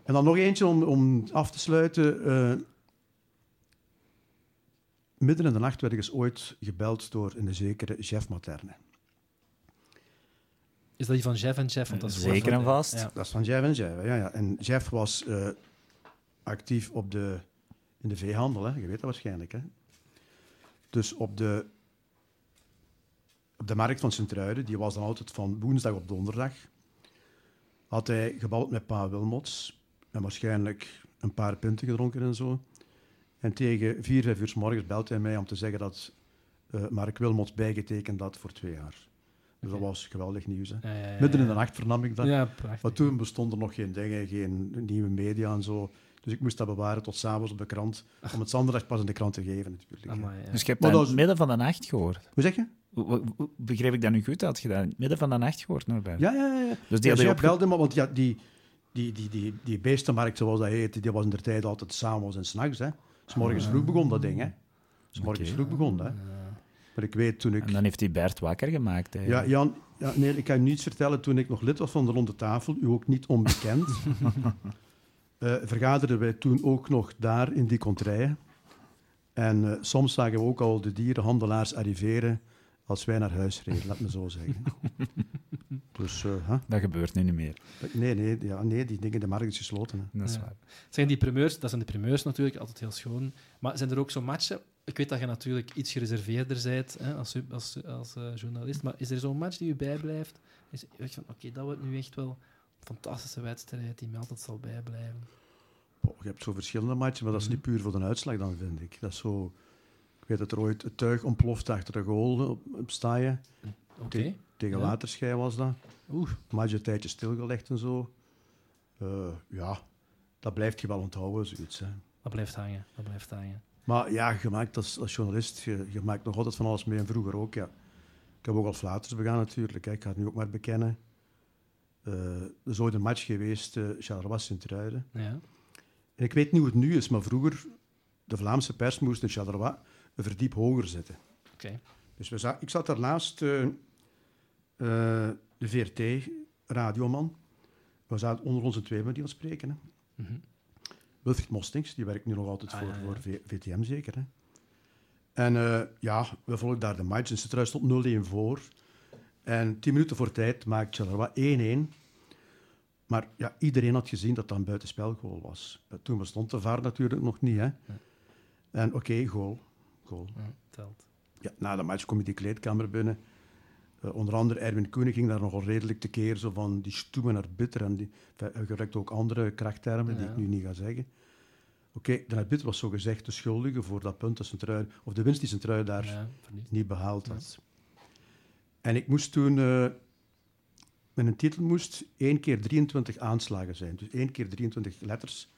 En dan nog eentje om, om af te sluiten. eh, midden in de nacht werd ik eens ooit gebeld door een zekere chef materne. Is dat die van Jeff en Jeff? Want dat is Zeker en vast. Ja. Dat is van Jeff en Jeff. Ja, ja. En Jeff was eh, actief op de, in de veehandel, hè. je weet dat waarschijnlijk. Hè. Dus op de, op de markt van Sint-Truiden, die was dan altijd van woensdag op donderdag, had hij gebald met pa Wilmots en waarschijnlijk een paar punten gedronken en zo. En tegen vier, vijf uur 's morgens belt hij mij om te zeggen dat eh, Mark Wilmots bijgetekend had voor twee jaar. Dus dat was geweldig nieuws. Hè. Ja, ja, ja, Midden in de nacht vernam ik dat. Ja, prachtig. Maar toen bestonden nog geen dingen, geen nieuwe media en zo. Dus ik moest dat bewaren tot s'avonds op de krant, om het zondag pas in de krant te geven natuurlijk. Amai, ja. Dus je hebt Maar dat het midden van de nacht gehoord. Hoe zeg je? Begreep ik dat nu goed? Had je dat in het midden van de nacht gehoord, Norbert? Ja, ja, ja. Dus die Ja, hadden je jij opge- belde me, want ja, die, die, die, die, die beestenmarkt, zoals dat heette, die was in de tijd altijd s'avonds en s'nachts. hè. S morgens vroeg begon dat ding, hè. S morgens vroeg begon dat. hè. Maar ik weet toen ik... En dan heeft hij Bert wakker gemaakt. Ja, eigenlijk. Jan, ja, nee, ik kan je niets vertellen. Toen ik nog lid was van de Ronde Tafel, u ook niet onbekend, eh, vergaderden wij toen ook nog daar in die contraien. En eh, soms zagen we ook al de dierenhandelaars arriveren als wij naar huis reden, laat me zo zeggen. dus, eh, hè? Dat gebeurt nu niet meer. nee, nee, ja, nee, die dingen, de markt is gesloten. Hè. Dat is Ja. waar. Zijn die primeurs, dat zijn de primeurs natuurlijk, altijd heel schoon. Maar zijn er ook zo matchen? Ik weet dat je natuurlijk iets gereserveerder bent hè, als, als, als eh, journalist, maar is er zo'n match die je bijblijft? Is, weet je van, oké, dat wordt nu echt wel een fantastische wedstrijd die me altijd zal bijblijven. Boah, je hebt zo verschillende matchen, maar dat is niet puur voor de uitslag dan, vind ik. Dat is zo... Weet dat er ooit het tuig ontploft achter de goal op, op staaien. Oké. Tegen Ja. Waterschei was dat. Oeh, match een tijdje stilgelegd en zo. Eh, ja, dat blijft je wel onthouden, zoiets. Hè. dat blijft hangen. Dat blijft hangen. Maar ja, je maakt als, als journalist, je, je maakt nog altijd van alles mee. En vroeger ook, ja. Ik heb ook al flaters begaan natuurlijk. Hè. Ik ga het nu ook maar bekennen. Eh, er is ooit een match geweest, uh, Charleroi Sint-Truiden. Ja. En ik weet niet hoe het nu is, maar vroeger, de Vlaamse pers moest in Charleroi een verdiep hoger zetten. Oké. Dus we za- ik zat daarnaast eh, eh, de VRT-radioman. We zaten onder onze twee met die aan spreken. Hè. Mhm. Wilfried Mostings, die werkt nu nog altijd Ah, voor, ja, ja. voor V- VTM zeker. Hè. En eh, ja, we volgden daar de match. En Sint-Truiden stond 0-1 voor. En tien minuten voor tijd maakt Charleroi 1-1. Maar ja, iedereen had gezien dat dat een buitenspelgoal was. Toen bestond de VAR natuurlijk nog niet. Hè. En oké, goal. Goal. Ja, telt. Ja, na de match kom je die kleedkamer binnen. Eh, onder andere Erwin Koenig ging daar nogal redelijk tekeer, zo van die stoemen naar bitter. En die, hij gebruikte ook andere krachttermen, die ik nu niet ga zeggen. Oké, de arbiter was zo gezegd de schuldige voor dat punt dat Centruiden, of de winst die Centruiden daar Ja, niet behaald had. En ik moest toen, eh met een titel moest één keer 23 aanslagen zijn. Dus één keer 23 letters.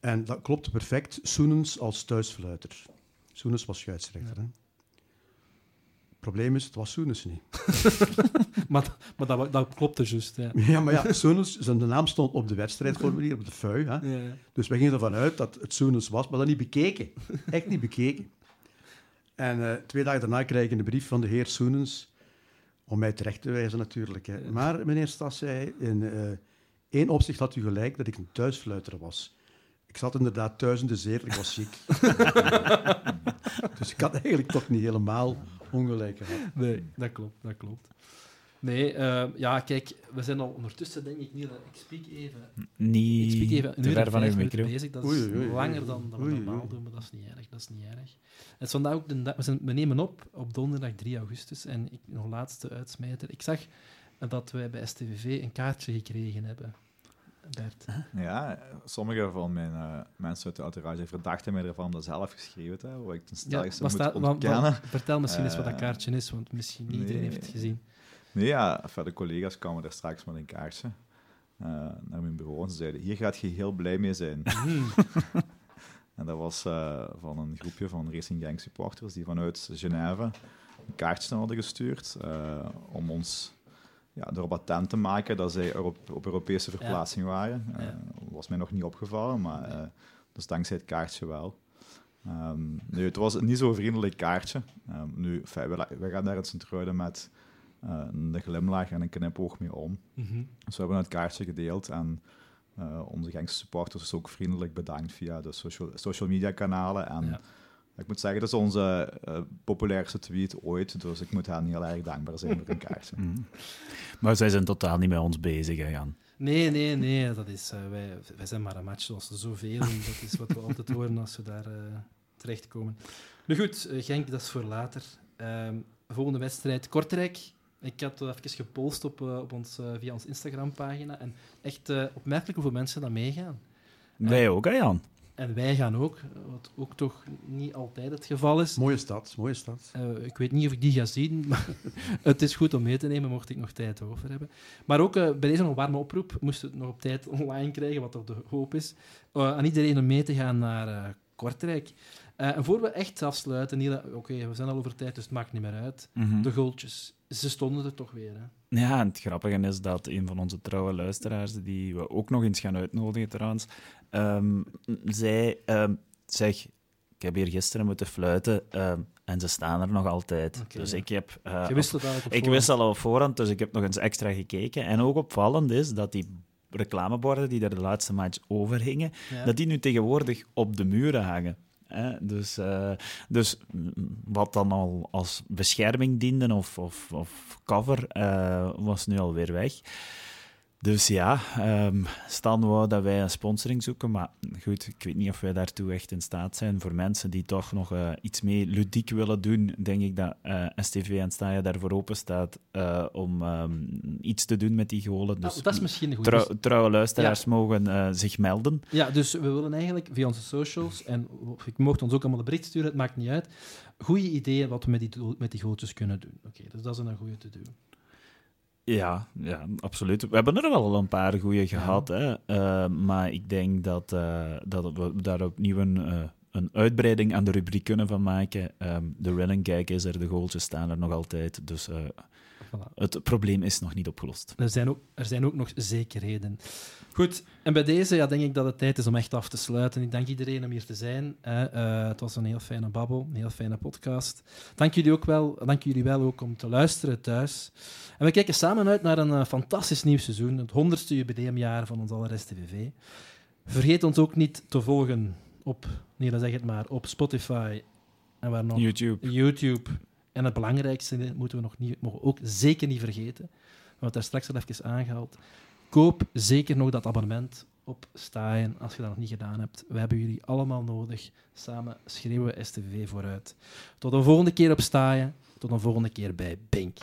En dat klopte perfect. Soenens als thuisfluiter. Soenens was scheidsrechter. Hè? Het probleem is, het was Soenens niet. Maar, maar dat, dat klopt dus juist. Ja. Ja, maar ja, Soenens, zijn de naam stond op de wedstrijdformulier, op de fui. Hè? Ja, ja. Dus wij gingen ervan uit dat het Soenens was, maar dat niet bekeken. Echt niet bekeken. En eh, twee dagen daarna kreeg ik een brief van de heer Soenens, om mij terecht te wijzen natuurlijk. Hè. Maar meneer Stas zei, in eh, één opzicht had u gelijk dat ik een thuisfluiter was. Ik zat inderdaad thuis in de zetel, ik was ziek. dus ik had eigenlijk toch niet helemaal ongelijk gehad. Nee, dat klopt, dat klopt. Nee, eh, ja, kijk, we zijn al ondertussen, denk ik, niet... Ik spreek even... Ik Niet spreek even een te uur van uw micro. bezig. Dat is Oei, oei, oei, langer dan, dan we Oei, normaal doen, maar dat is niet erg. Dat is niet erg. Het is vandaag ook de dag... We, zijn, we nemen op op donderdag 3 augustus. En ik, nog laatste uitsmijter. Ik zag dat wij bij STVV een kaartje gekregen hebben. Bert. Ja, sommige van mijn eh, mensen uit de entourage verdachten mij ervan dat zelf geschreven te hebben, wat ik ten stelligste moet ontkennen. wat- vertel misschien eens wat dat Eh, kaartje is, want misschien niet iedereen heeft het gezien. Nee, ja, de collega's kwamen daar straks met een kaartje eh, naar mijn bureau en ze zeiden, hier gaat je heel blij mee zijn. Hmm. En dat was eh, van een groepje van Racing Gang supporters die vanuit Genève een kaartje hadden gestuurd eh, om ons ja, erop attent te maken dat zij Europ- op Europese verplaatsing waren. Ja. was mij nog niet opgevallen, maar eh, dus dankzij het kaartje wel. Ehm, nu, het was niet zo'n vriendelijk kaartje. Ehm, nu, we, we gaan daar in Sint-Truiden met eh, een glimlach en een knipoog mee om. Mhm. Dus we hebben het kaartje gedeeld en onze Gengse supporters is ook vriendelijk bedankt via de social, social media kanalen. En. Ik moet zeggen, dat is onze eh, populairste tweet ooit, dus ik moet hen heel erg dankbaar zijn voor een kaartje. Mhm. Maar zij zijn totaal niet met ons bezig, hè, Jan. Nee, nee, nee. Dat is, eh, wij, wij zijn maar een match zoals er zoveel. En dat is wat we altijd horen als we daar eh, terechtkomen. Nu goed, Genk, dat is voor later. Ehm, volgende wedstrijd, Kortrijk. Ik had het even gepolst op, op ons, via onze Instagram-pagina. En echt eh, opmerkelijk hoeveel mensen dat meegaan. Wij ook, hè, Jan? En wij gaan ook, wat ook toch niet altijd het geval is. Mooie stad, mooie stad. Eh, ik weet niet of ik die ga zien, maar het is goed om mee te nemen, mocht ik nog tijd over hebben. Maar ook eh, bij deze nog een warme oproep, moesten we het nog op tijd online krijgen, wat toch de hoop is, eh, aan iedereen om mee te gaan naar eh, Kortrijk. Eh, en voor we echt afsluiten, oké, we zijn al over tijd, dus het maakt niet meer uit. Mhm. De goaltjes, ze stonden er toch weer. Hè? Ja, en het grappige is dat een van onze trouwe luisteraars, die we ook nog eens gaan uitnodigen trouwens, ehm, zei, ehm, zeg, ik heb hier gisteren moeten fluiten ehm, en ze staan er nog altijd. Dus ja. ik heb... eh, Je wist op ik wist al op voorhand, dus ik heb nog eens extra gekeken. En ook opvallend is dat die reclameborden die er de laatste match over hingen, Ja. dat die nu tegenwoordig op de muren hangen. Hè? Dus, eh, dus mm, wat dan al als bescherming diende of, of, of cover, eh, was nu alweer weg. Dus ja, ehm Stan wou dat wij een sponsoring zoeken, maar goed, ik weet niet of wij daartoe echt in staat zijn. Voor mensen die toch nog eh, iets mee ludiek willen doen, denk ik dat eh, STV en Staaien daarvoor open staat eh, om ehm, iets te doen met die golen. Dus Nou, dat is misschien een goed. trouw- trouwe luisteraars mogen zich melden. Ja, dus we willen eigenlijk via onze socials, en je mocht ons ook allemaal een bericht sturen, het maakt niet uit, goede ideeën wat we met die, met die goaltjes kunnen doen. Oké, dus dat is een goede te doen. Ja, ja, absoluut. We hebben er wel een paar goede gehad, hè. Eh, maar ik denk dat, eh, dat we daar opnieuw een, eh, een uitbreiding aan de rubriek kunnen van maken. Ehm, de running kijk is er, de goaltjes staan er nog altijd. Dus Voilà. het probleem is nog niet opgelost. Er zijn, ook, er zijn ook nog zekerheden. Goed, en bij deze ja, denk ik dat het tijd is om echt af te sluiten. Ik dank iedereen om hier te zijn. hè. Eh, het was een heel fijne babbel, een heel fijne podcast. Dank jullie, ook wel, dank jullie wel ook om te luisteren thuis. En we kijken samen uit naar een eh, fantastisch nieuw seizoen, het 100ste jubileumjaar van ons aller STVV. Vergeet ons ook niet te volgen op, nee, dan zeg het maar, op Spotify en waar nog? YouTube. YouTube. En het belangrijkste moeten we nog niet, mogen we ook zeker niet vergeten. We hebben het daar straks al even aangehaald. Koop zeker nog dat abonnement op Staaien als je dat nog niet gedaan hebt. We hebben jullie allemaal nodig. Samen schreeuwen we STV vooruit. Tot een volgende keer op Staaien. Tot een volgende keer bij Bink.